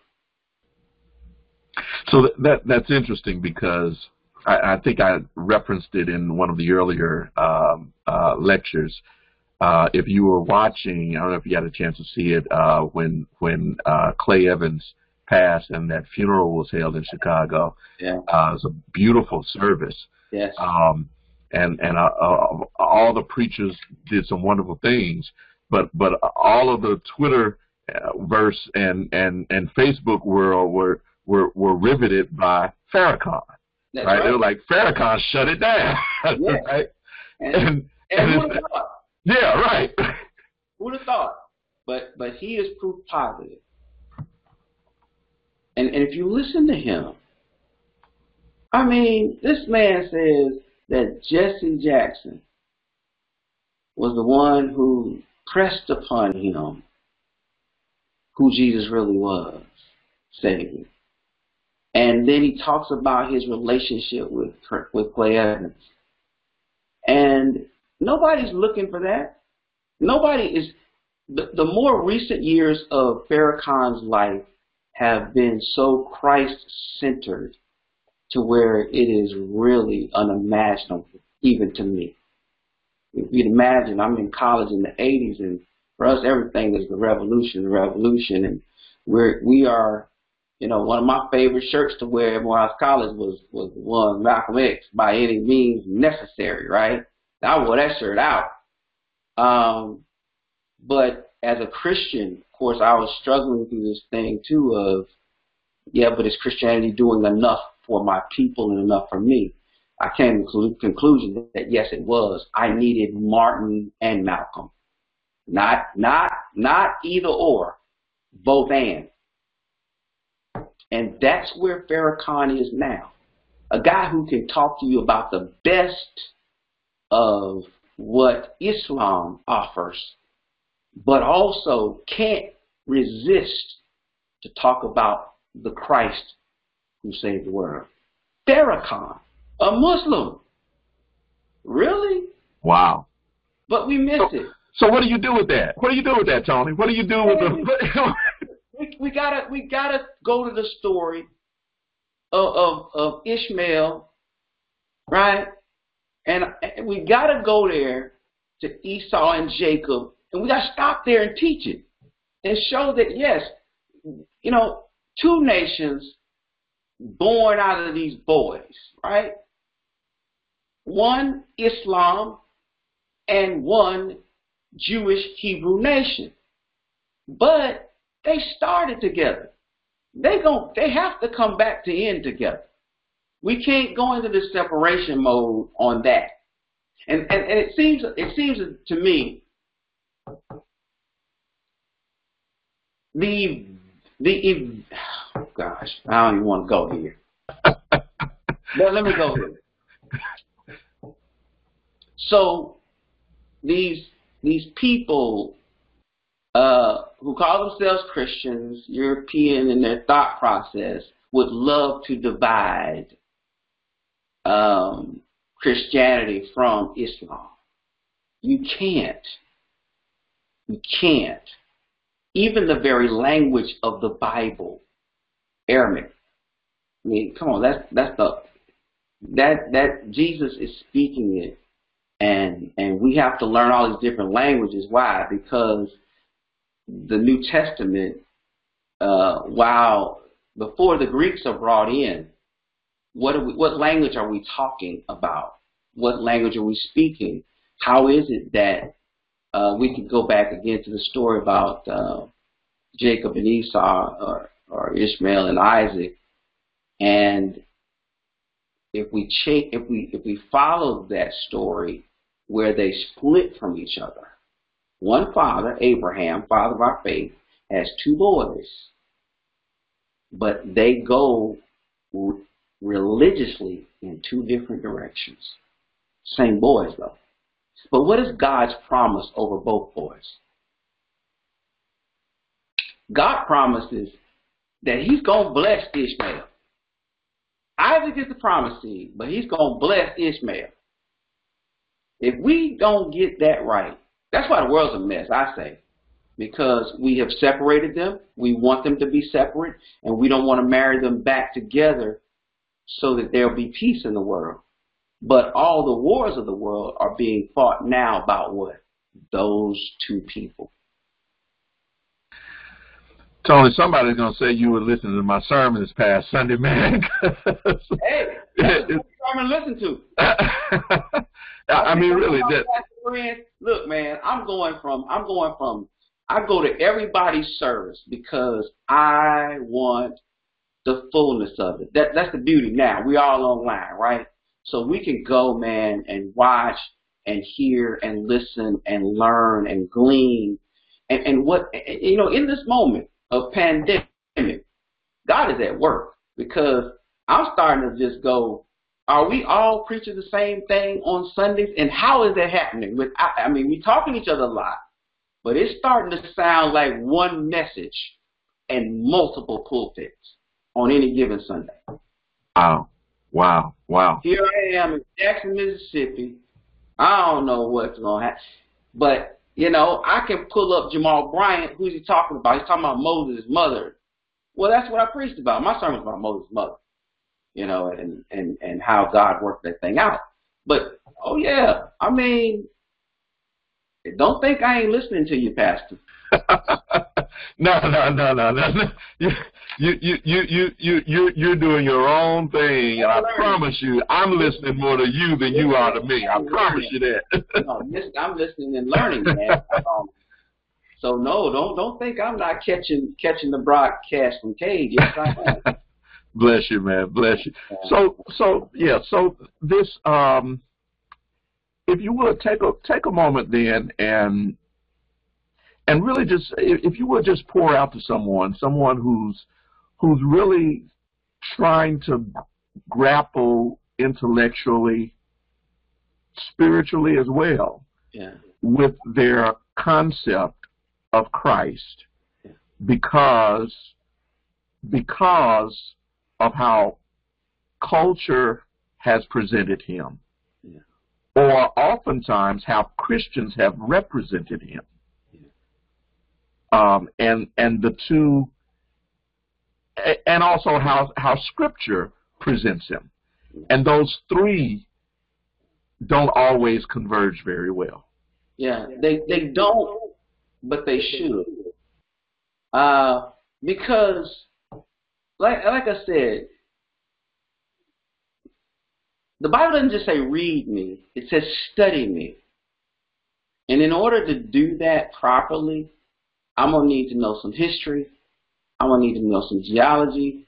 Speaker 1: So that, that that's interesting because I, I, think I referenced it in one of the earlier um, lectures. Uh, if you were watching, I don't know if you had a chance to see it uh, when when uh, Clay Evans passed and that funeral was held in Chicago.
Speaker 2: Yeah,
Speaker 1: uh, it was a beautiful service.
Speaker 2: Yes.
Speaker 1: Um, and and uh, uh, all the preachers did some wonderful things, but but all of the Twitter verse and and and Facebook world were were were riveted by Farrakhan. Right?
Speaker 2: right.
Speaker 1: They were like Farrakhan shut it down.
Speaker 2: Yeah.
Speaker 1: right?
Speaker 2: And,
Speaker 1: And,
Speaker 2: and who would have thought?
Speaker 1: yeah, right.
Speaker 2: Who'd have thought? But but he is proof positive. And and if you listen to him, I mean, this man says that Jesse Jackson was the one who pressed upon him who Jesus really was, Savior. And then he talks about his relationship with with Clay Evans. And nobody's looking for that. Nobody is. The, the more recent years of Farrakhan's life have been so Christ-centered to where it is really unimaginable, even to me. If you'd imagine, I'm in college in the 80s, and for us, everything is the revolution, the revolution, and we're we are, you know, one of my favorite shirts to wear when I was college was was one Malcolm X by any means necessary, right? I wore that shirt out. Um, but as a Christian, of course, I was struggling through this thing too of, yeah, but is Christianity doing enough for my people and enough for me? I came to the conclusion that yes, it was. I needed Martin and Malcolm, not not not either or, both and. And that's where Farrakhan is now, a guy who can talk to you about the best of what Islam offers, but also can't resist to talk about the Christ who saved the world. Farrakhan, a Muslim. Really?
Speaker 1: Wow.
Speaker 2: But we missed it.
Speaker 1: So what do you do with that? What do you do with that, Tony? What do you do with the?
Speaker 2: We, we gotta we gotta go to the story of of, of Ishmael, right? And, we gotta go there to Esau and Jacob, and we gotta stop there and teach it and show that yes, you know, two nations born out of these boys, right? One Islam and one Jewish Hebrew nation. But they started together. They gon' they have to come back to end together. We can't go into the separation mode on that. And and, and it seems it seems to me the the oh gosh, I don't even want to go here. let, let me go here. So these these people uh, who call themselves Christians, European in their thought process, would love to divide um, Christianity from Islam. You can't. You can't. Even the very language of the Bible, Aramaic. I mean, come on, that's that's the that that Jesus is speaking it, and and we have to learn all these different languages. Why? Because the New Testament, uh, while before the Greeks are brought in, what we, what language are we talking about? What language are we speaking? How is it that uh, we can go back again to the story about uh, Jacob and Esau, or, or Ishmael and Isaac, and if we cha- if we if we follow that story where they split from each other, one father, Abraham, father of our faith, has two boys, but they go religiously in two different directions. Same boys though. But what is God's promise over both boys? God promises that He's going to bless Ishmael. Isaac is the promised seed, but He's going to bless Ishmael. If we don't get that right, that's why the world's a mess, I say. Because we have separated them, we want them to be separate, and we don't want to marry them back together so that there'll be peace in the world. But all the wars of the world are being fought now about what? Those two people.
Speaker 1: Tony, somebody's going to say you were listening to my sermon this past Sunday, man.
Speaker 2: hey, that's sermon listen
Speaker 1: to. I mean, really, that.
Speaker 2: Look, man, I'm going from, I'm going from, I go to everybody's service because I want the fullness of it. That that's the beauty. Now we all online, right? So we can go, man, and watch and hear and listen and learn and glean. And, and what, you know, in this moment of pandemic, God is at work because I'm starting to just go, are we all preaching the same thing on Sundays? And how is that happening? With, I mean, we talking to each other a lot, but it's starting to sound like one message and multiple pulpits on any given Sunday.
Speaker 1: Wow. Wow, wow.
Speaker 2: Here I am in Jackson, Mississippi. I don't know what's going to happen. But, you know, I can pull up Jamal Bryant. Who's he talking about? He's talking about Moses' mother. Well, that's what I preached about. My sermon's about Moses' mother, you know, and, and, and how God worked that thing out. But, oh, yeah, I mean, don't think I ain't listening to you, Pastor.
Speaker 1: no, no, no, no, no. You, you, you, you, you, you, you, you're doing your own thing, and I promise you, I'm listening more to you than you are to me. I promise you that.
Speaker 2: no, I'm listening and learning, man. Um, so no, don't don't think I'm not catching catching the broadcast from Cage. Yes, I am.
Speaker 1: Bless you, man. Bless you. So, so yeah. So this, um, if you would take a take a moment then and and really just if you would just pour out to someone, someone who's who's really trying to grapple intellectually, spiritually as well,
Speaker 2: yeah.
Speaker 1: with their concept of Christ, yeah. because because of how culture has presented him, yeah. or oftentimes how Christians have represented him um, and and the two, and also how how Scripture presents him, and those three don't always converge very well.
Speaker 2: Yeah, they they don't, but they should, uh, because like like I said, the Bible doesn't just say read me; it says study me. And in order to do that properly, I'm gonna need to know some history. I'm gonna need to know some geology.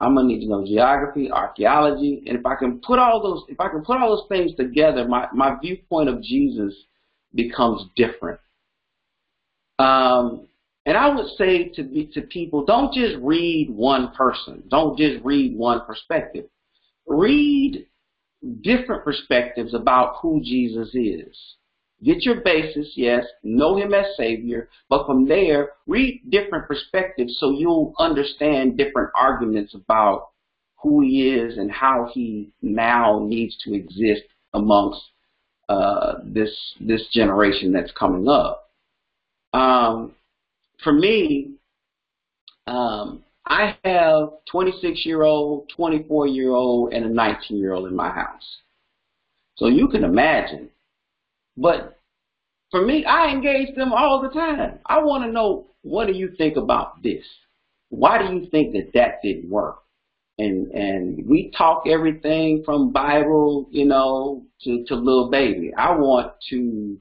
Speaker 2: I'm gonna need to know geography, archaeology, and if I can put all those, if I can put all those things together, my my viewpoint of Jesus becomes different. Um, and I would say to be, to people, don't just read one person. Don't just read one perspective. Read different perspectives about who Jesus is. Get your basis, yes, know him as Savior, but from there, read different perspectives so you'll understand different arguments about who he is and how he now needs to exist amongst uh, this this generation that's coming up. Um, for me, um, I, have 26 year old, 24 year old, and a 19 year old in my house. So you can imagine. But for me, I engage them all the time. I want to know what do you think about this? Why do you think that that didn't work? And and we talk everything from Bible, you know, to to Lil Baby. I want to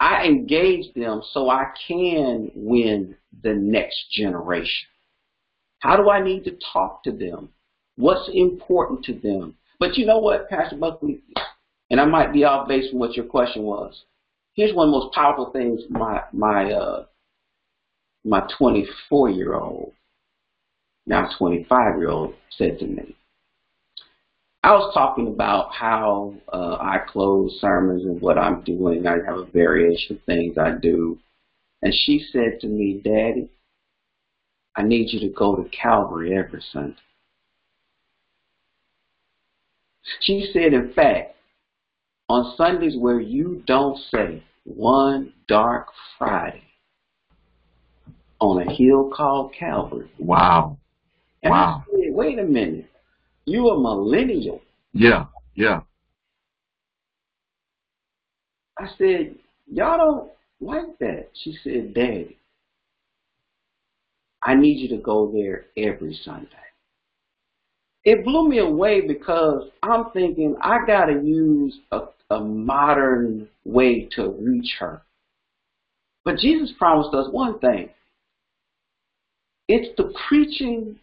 Speaker 2: I engage them so I can win the next generation. How do I need to talk to them? What's important to them? But you know what, Pastor Buckley, and I might be off base from what your question was. Here's one of the most powerful things my my uh, my 24 year old, now 25 year old, said to me. I was talking about how uh, I close sermons and what I'm doing. I have a variation of things I do. And she said to me, Daddy, I need you to go to Calvary every Sunday. She said, in fact, on Sundays where you don't say one dark Friday on a hill called Calvary.
Speaker 1: Wow.
Speaker 2: And
Speaker 1: wow.
Speaker 2: I said, wait a minute. You a millennial.
Speaker 1: Yeah, yeah.
Speaker 2: I said, y'all don't like that. She said, Daddy, I need you to go there every Sunday. It blew me away because I'm thinking I got to use a, a modern way to reach her. But Jesus promised us one thing. It's the preaching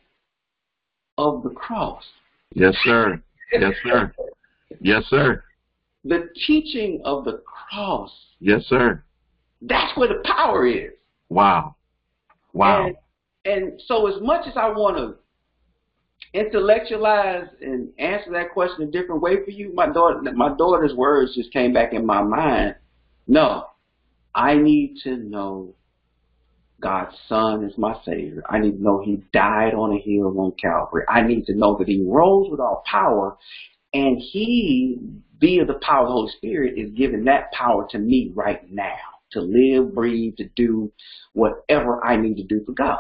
Speaker 2: of the cross.
Speaker 1: Yes, sir. Yes, sir. Yes, sir.
Speaker 2: The teaching of the cross.
Speaker 1: Yes, sir.
Speaker 2: That's where the power is.
Speaker 1: Wow. Wow.
Speaker 2: And, and so as much as I want to intellectualize and answer that question a different way for you, my daughter my daughter's words just came back in my mind. No. I need to know God's Son is my Savior. I need to know He died on a hill on Calvary. I need to know that He rose with all power, and He, via the power of the Holy Spirit, is giving that power to me right now to live, breathe, to do whatever I need to do for God.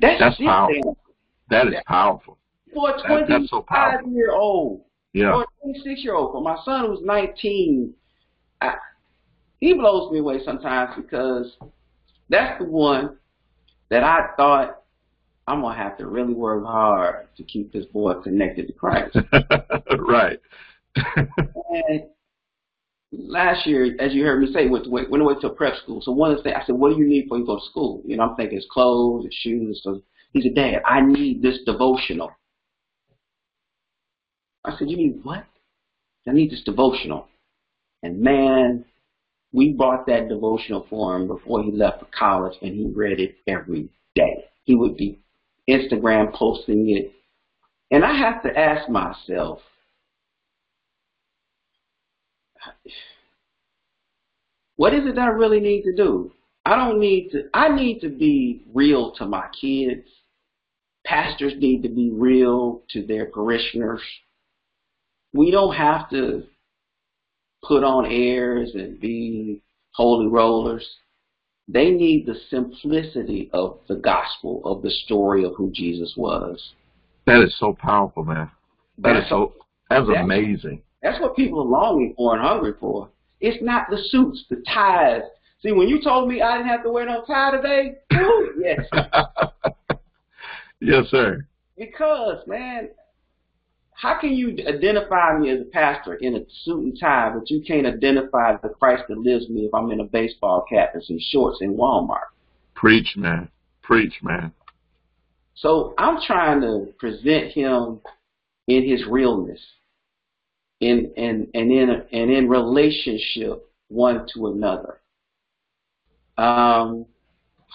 Speaker 2: That's,
Speaker 1: That's powerful. That is powerful.
Speaker 2: For a
Speaker 1: That- that's so
Speaker 2: 25 year old,
Speaker 1: Yeah.
Speaker 2: for a 26 year old, for my son who's 19, I, he blows me away sometimes because that's the one that I thought I'm gonna have to really work hard to keep this boy connected to Christ.
Speaker 1: right.
Speaker 2: and last year, as you heard me say, went went, went away to prep school. So one of the things I said, "What do you need before you go to school?" You know, I'm thinking it's clothes, it's shoes. So he said, "Dad, I need this devotional." I said, "You need what?" I need this devotional. And man, we bought that devotional for him before he left for college, and he read it every day. He would be Instagram posting it. And I have to ask myself, what is it that I really need to do? I don't need to, I need to be real to my kids. Pastors need to be real to their parishioners. We don't have to put on airs and be holy rollers. They need the simplicity of the gospel, of the story of who Jesus was.
Speaker 1: That is so powerful, man. That is
Speaker 2: That's,
Speaker 1: so that's
Speaker 2: That's-
Speaker 1: amazing.
Speaker 2: That's what people are longing for and hungry for. It's not the suits, the ties. See, when you told me I didn't have to wear no tie today, ooh, yes.
Speaker 1: yes, sir.
Speaker 2: Because, man, how can you identify me as a pastor in a suit and tie, but you can't identify the Christ that lives me if I'm in a baseball cap and some shorts in Walmart?
Speaker 1: Preach, man. Preach, man.
Speaker 2: So I'm trying to present him in his realness, in and and in and in relationship one to another. Um,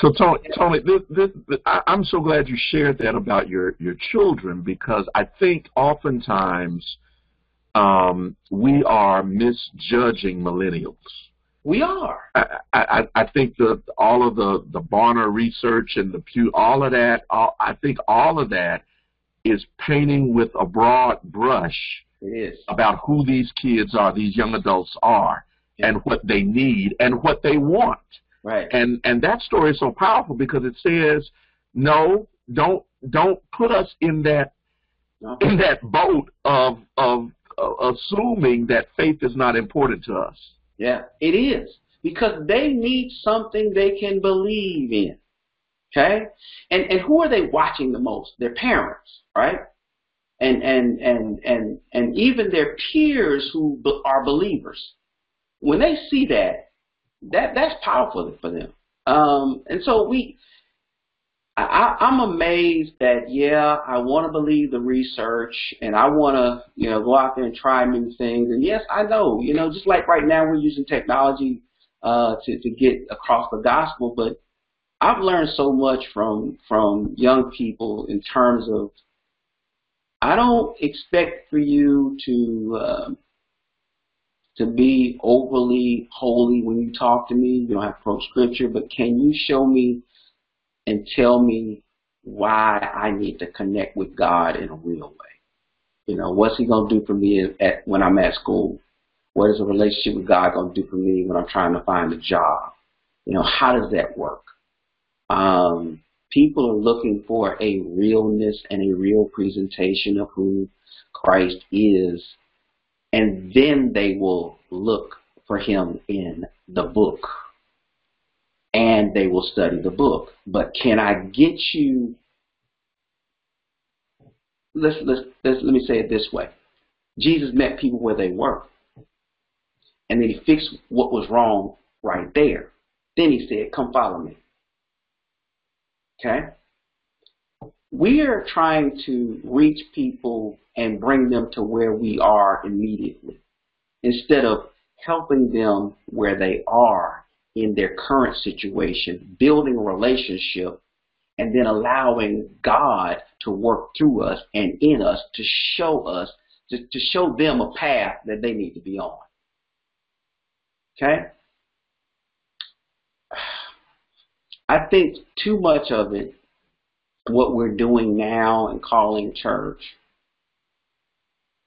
Speaker 1: So Tony, Tony, this, this, this, I, I'm so glad you shared that about your your children because I think oftentimes um, we are misjudging millennials.
Speaker 2: we are.
Speaker 1: I, I, I think the all of the the Barna research and the Pew, all of that, all, I think all of that is painting with a broad brush. About who these kids are, these young adults are, and what they need and what they want.
Speaker 2: Right.
Speaker 1: And and that story is so powerful because it says, no, don't don't put us in that
Speaker 2: No.
Speaker 1: in that boat of of uh, assuming that faith is not important to us.
Speaker 2: Yeah, it is because they need something they can believe in. Okay, and and who are they watching the most? Their parents, right? And and and and and even their peers who are believers. When they see that, that that's powerful for them. Um, and so we, I, I'm amazed that yeah, I want to believe the research and I want to you know go out there and try new things. And yes, I know you know just like right now we're using technology uh, to to get across the gospel, but I've learned so much from from young people in terms of I don't expect for you to um to be overly holy when you talk to me. You don't have to quote scripture, but can you show me and tell me why I need to connect with God in a real way? You know, what's He gonna do for me at when I'm at school? What is a relationship with God gonna do for me when I'm trying to find a job? You know, how does that work? Um, people are looking for a realness and a real presentation of who Christ is, and then they will look for him in the book. And they will study the book. But can I get you let's let's, let's let me say it this way. Jesus met people where they were. And then he fixed what was wrong right there. Then he said, Come follow me. Okay? We are trying to reach people and bring them to where we are immediately instead of helping them where they are in their current situation, building a relationship, and then allowing God to work through us and in us to show us, to, to show them a path that they need to be on. Okay? I think too much of it, what we're doing now and calling church,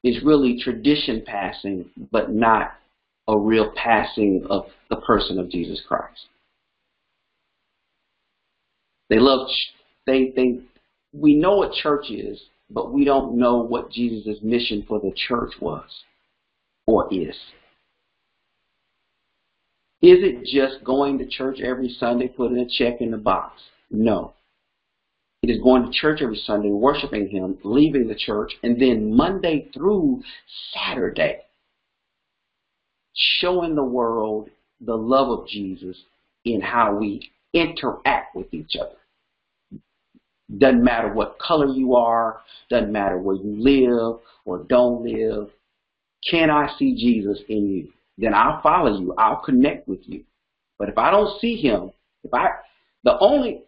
Speaker 2: is really tradition passing, but not a real passing of the person of Jesus Christ. They love, they, they, we know what church is, but we don't know what Jesus' mission for the church was or is. Is it just going to church every Sunday, putting a check in the box? No. It is going to church every Sunday, worshiping Him, leaving the church, and then Monday through Saturday, showing the world the love of Jesus in how we interact with each other. Doesn't matter what color you are, doesn't matter where you live or don't live. Can I see Jesus in you? Then I'll follow you. I'll connect with you. But if I don't see him, if I, the only,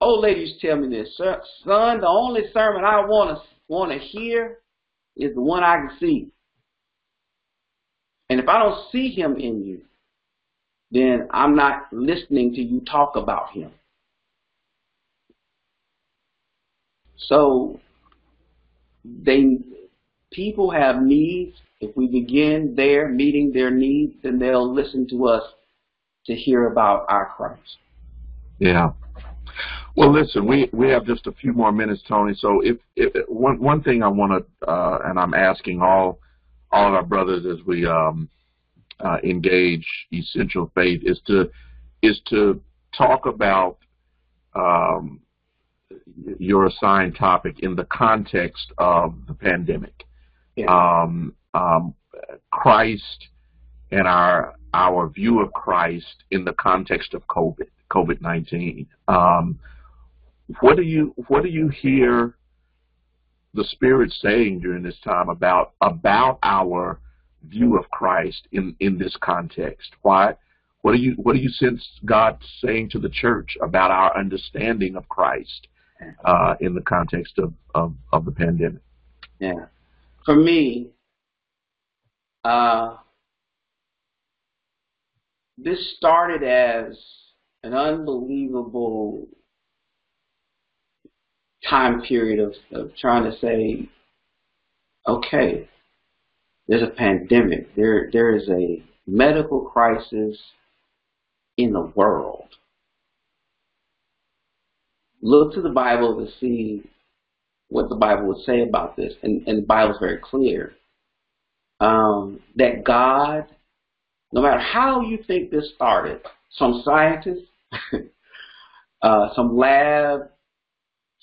Speaker 2: old ladies tell me this, son, the only sermon I want to want to hear is the one I can see. And if I don't see him in you, then I'm not listening to you talk about him. So they people have needs. If we begin there meeting their needs, then they'll listen to us to hear about our Christ.
Speaker 1: Yeah. Well, listen, we we have just a few more minutes, Tony. So if, if one one thing I want to, uh, and I'm asking all all of our brothers as we um, uh, engage essential faith is to is to talk about um, your assigned topic in the context of the pandemic.
Speaker 2: Yeah.
Speaker 1: Um, um, Christ and our our view of Christ in the context of COVID COVID nineteen. Um, what do you what do you hear the Spirit saying during this time about about our view of Christ in in this context? Why? What do you what do you sense God saying to the church about our understanding of Christ uh, in the context of, of, of the pandemic?
Speaker 2: Yeah. For me, uh, this started as an unbelievable time period of, of trying to say, okay, there's a pandemic. There there is a medical crisis in the world. Look to the Bible to see what the Bible would say about this, and, and the Bible is very clear um, that God, no matter how you think this started, some scientists, uh, some lab,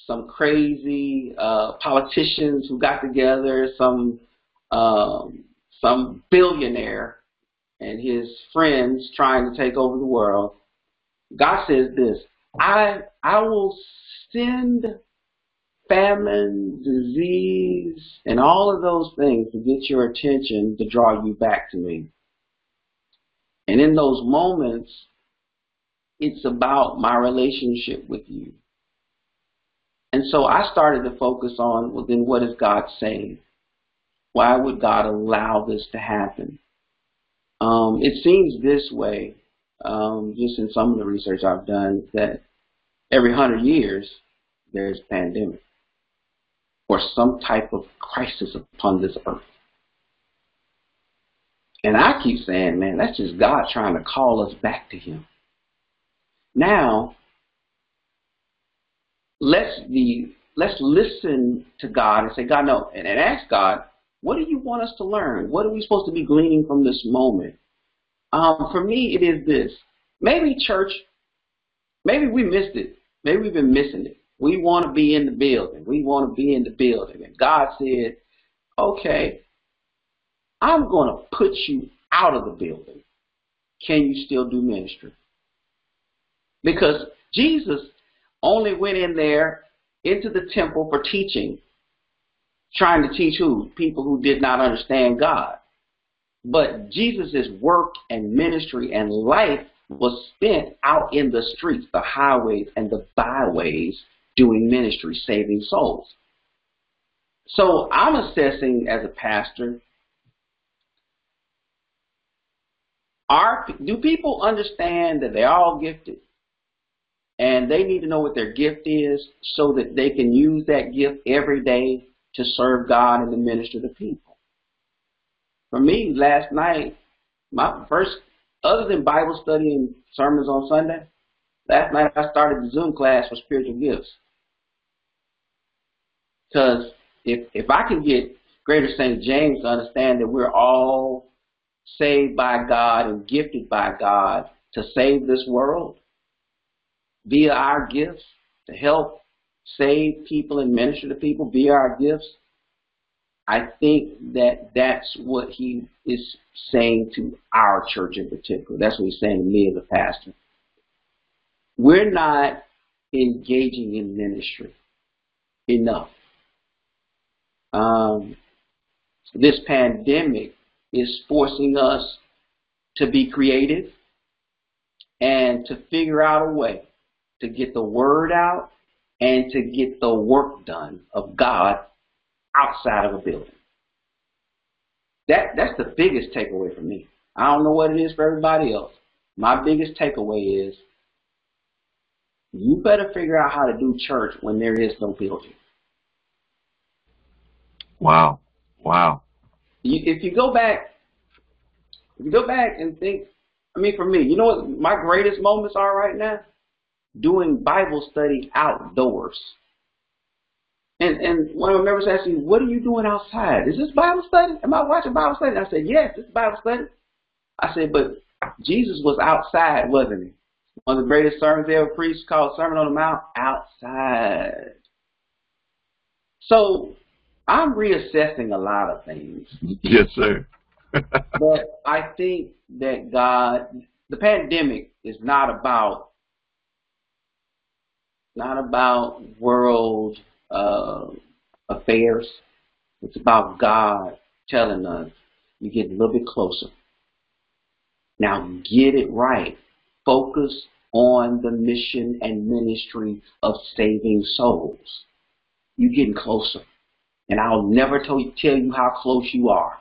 Speaker 2: some crazy uh, politicians who got together, some um, some billionaire and his friends trying to take over the world. God says this: I I will send famine, disease, and all of those things to get your attention to draw you back to me. And in those moments, it's about my relationship with you. And so I started to focus on, well, then what is God saying? Why would God allow this to happen? Um, it seems this way, um, just in some of the research I've done, that every hundred years there's a pandemic or some type of crisis upon this earth. And I keep saying, man, that's just God trying to call us back to Him. Now, let's be let's listen to God and say, God, no, and, and ask God, what do you want us to learn? What are we supposed to be gleaning from this moment? Um, for me, it is this. Maybe church, maybe we missed it. Maybe we've been missing it. We want to be in the building. We want to be in the building. And God said, okay, I'm going to put you out of the building. Can you still do ministry? Because Jesus only went in there into the temple for teaching, trying to teach who? People who did not understand God. But Jesus' work and ministry and life was spent out in the streets, the highways, and the byways doing ministry, saving souls. So I'm assessing as a pastor, are, do people understand that they're all gifted? And they need to know what their gift is so that they can use that gift every day to serve God and to minister to people. For me, last night, my first, other than Bible study and sermons on Sunday, last night I started the Zoom class for spiritual gifts. Because if if I can get Greater St. James to understand that we're all saved by God and gifted by God to save this world via our gifts, to help save people and minister to people via our gifts, I think that that's what he is saying to our church in particular. That's what he's saying to me as a pastor. We're not engaging in ministry enough. Um, this pandemic is forcing us to be creative and to figure out a way to get the word out and to get the work done of God outside of a building. That that's the biggest takeaway for me. I don't know what it is for everybody else. My biggest takeaway is you better figure out how to do church when there is no building.
Speaker 1: Wow. Wow.
Speaker 2: You, if you go back, if you go back and think, I mean, for me, you know what my greatest moments are right now? Doing Bible study outdoors. And and one of my members asked me, "What are you doing outside? Is this Bible study? Am I watching Bible study?" And I said, "Yes, this Bible study." I said, "But Jesus was outside, wasn't he? One of the greatest sermons they ever preached, called Sermon on the Mount, outside." So I'm reassessing a lot of things.
Speaker 1: Yes, sir.
Speaker 2: but I think that God, the pandemic is not about not about world uh, affairs. It's about God telling us you get a little bit closer. Now get it right. Focus on the mission and ministry of saving souls. You're getting closer. And I'll never tell you, how close you are.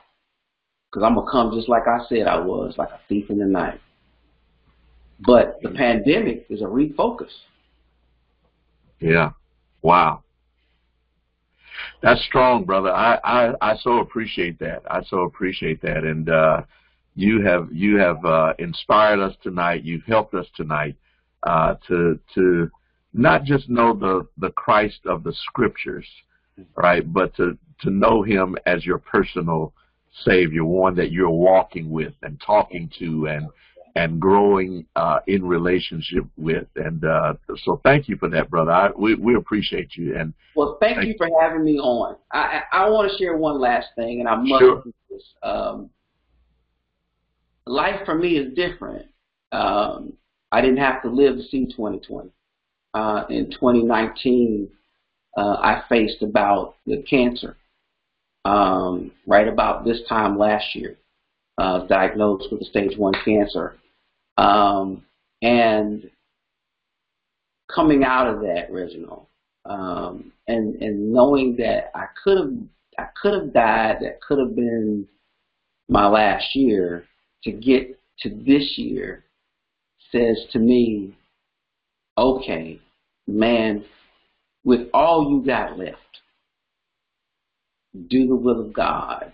Speaker 2: Because I'm going to come just like I said I was, like a thief in the night. But the pandemic is a refocus.
Speaker 1: Yeah. Wow. That's strong, brother. I, I, I so appreciate that. I so appreciate that. And, uh, you have you have uh, inspired us tonight. You've helped us tonight uh, to to not just know the the Christ of the Scriptures, right, but to to know Him as your personal Savior, one that you're walking with and talking to and and growing uh, in relationship with. And uh, so, thank you for that, brother. I, we we appreciate you. And
Speaker 2: well, thank, thank you for having me on. I I, I want to share one last thing, and I must
Speaker 1: sure.
Speaker 2: this. Um, life for me is different. Um, I didn't have to live to see 2020. Uh, in 2019, uh, I faced about the cancer. Um, right about this time last year, uh, diagnosed with a stage one cancer. Um, and coming out of that, Reginald, um, and and knowing that I could have I could have died, that could have been my last year. To get to this year says to me, okay, man, with all you got left, do the will of God.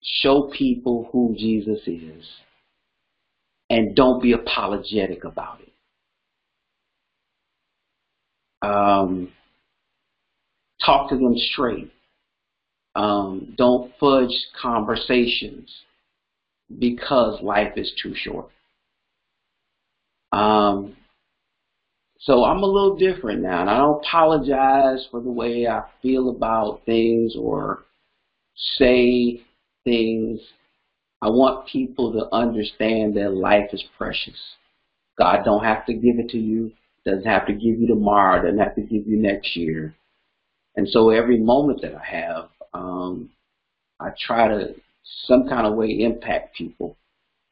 Speaker 2: Show people who Jesus is. And don't be apologetic about it. Um, talk to them straight. Um, don't fudge conversations because life is too short. Um, so I'm a little different now, and I don't apologize for the way I feel about things or say things. I want people to understand that life is precious. God don't have to give it to you, doesn't have to give you tomorrow, doesn't have to give you next year. And so every moment that I have, um, I try to some kind of way impact people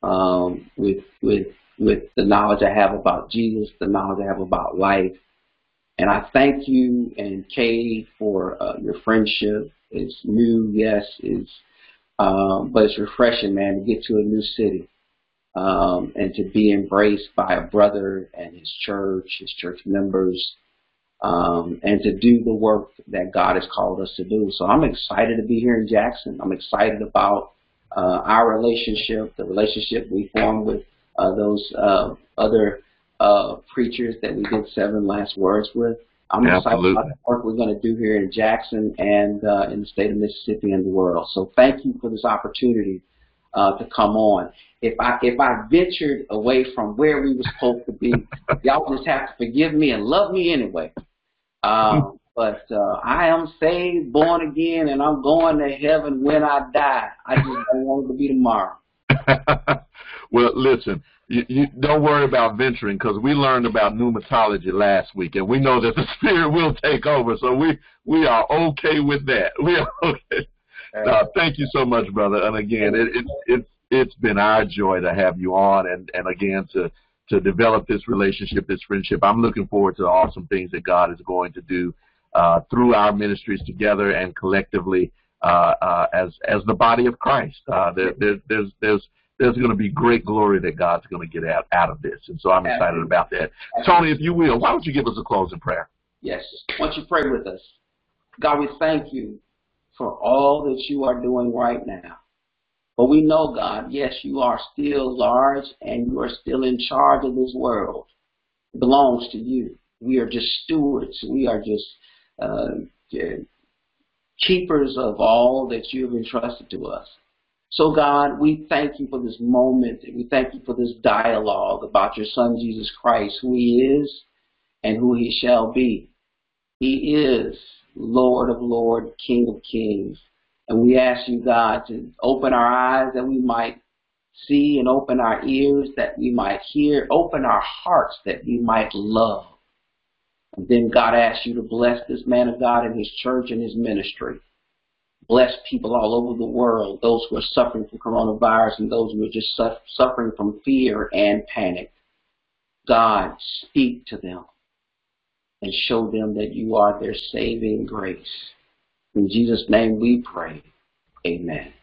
Speaker 2: um, with with with the knowledge I have about Jesus, the knowledge I have about life. And I thank you and Kay for uh, your friendship. It's new, yes, it's um, but it's refreshing, man, to get to a new city um, and to be embraced by a brother and his church, his church members, um, and to do the work that God has called us to do. So I'm excited to be here in Jackson. I'm excited about uh, our relationship, the relationship we formed with those uh, other uh, preachers that we did seven last words with. I'm
Speaker 1: Absolutely.
Speaker 2: excited about the work we're going to do here in Jackson and uh, in the state of Mississippi and the world. So thank you for this opportunity uh, to come on. If I if I ventured away from where we were supposed to be, y'all just have to forgive me and love me anyway. Um, but uh, I am saved, born again, and I'm going to heaven when I die. I just don't want it to be tomorrow.
Speaker 1: well, listen, you, you don't worry about venturing because we learned about pneumatology last week, and we know that the spirit will take over. So we we are okay with that. We are okay. Uh, thank you so much, brother. And again, it, it, it, it's been our joy to have you on, and, and again to to develop this relationship, this friendship. I'm looking forward to the awesome things that God is going to do uh, through our ministries together and collectively uh, uh, as as the body of Christ. Uh, there, there, there's there's there's going to be great glory that God's going to get out out of this, and so I'm excited about that. Tony, if you will, why don't you give us a closing prayer?
Speaker 2: Yes, why don't you pray with us? God, we thank you for all that you are doing right now. But we know, God, yes, you are still large and you are still in charge of this world. It belongs to you. We are just stewards. We are just uh, keepers of all that you have entrusted to us. So, God, we thank you for this moment. We thank you for this dialogue about your Son, Jesus Christ, who he is and who he shall be. He is Lord of Lords, King of Kings. And we ask you, God, to open our eyes that we might see and open our ears that we might hear, open our hearts that we might love. And then God asks you to bless this man of God and his church and his ministry. Bless people all over the world, those who are suffering from coronavirus and those who are just suffering from fear and panic. God, speak to them and show them that you are their saving grace. In Jesus' name we pray. Amen.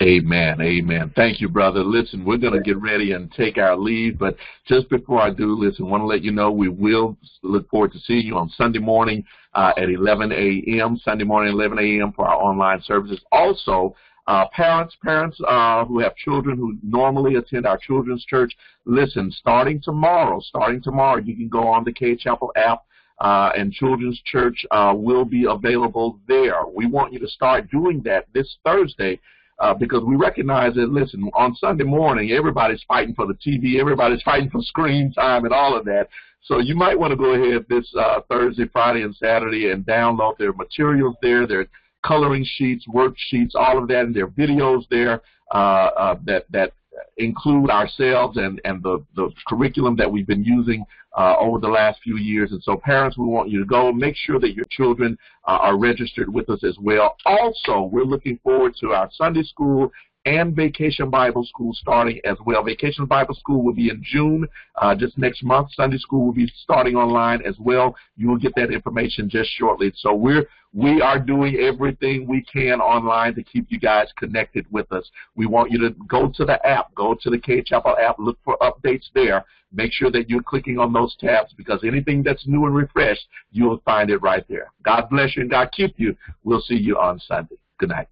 Speaker 1: Amen. Amen. Thank you, brother. Listen, we're going to get ready and take our leave, but just before I do, listen, I want to let you know we will look forward to seeing you on Sunday morning uh, at 11 a.m., Sunday morning 11 a.m. for our online services. Also, Uh, parents, parents uh, who have children who normally attend our children's church, listen, starting tomorrow, starting tomorrow, you can go on the Cade Chapel app uh, and Children's Church uh, will be available there. We want you to start doing that this Thursday uh, because we recognize that, listen, on Sunday morning, everybody's fighting for the TV, everybody's fighting for screen time and all of that. So you might want to go ahead this uh, Thursday, Friday, and Saturday and download their materials there, their coloring sheets, worksheets, all of that, and their videos there uh, uh, that that include ourselves and, and the, the curriculum that we've been using uh, over the last few years. And so parents, we want you to go. Make sure that your children uh, are registered with us as well. Also, we're looking forward to our Sunday school and Vacation Bible School starting as well. Vacation Bible School will be in June, uh, just next month. Sunday School will be starting online as well. You will get that information just shortly. So we're we are doing everything we can online to keep you guys connected with us. We want you to go to the app, go to the Cade Chapel app, look for updates there. Make sure that you're clicking on those tabs because anything that's new and refreshed, you'll find it right there. God bless you and God keep you. We'll see you on Sunday. Good night.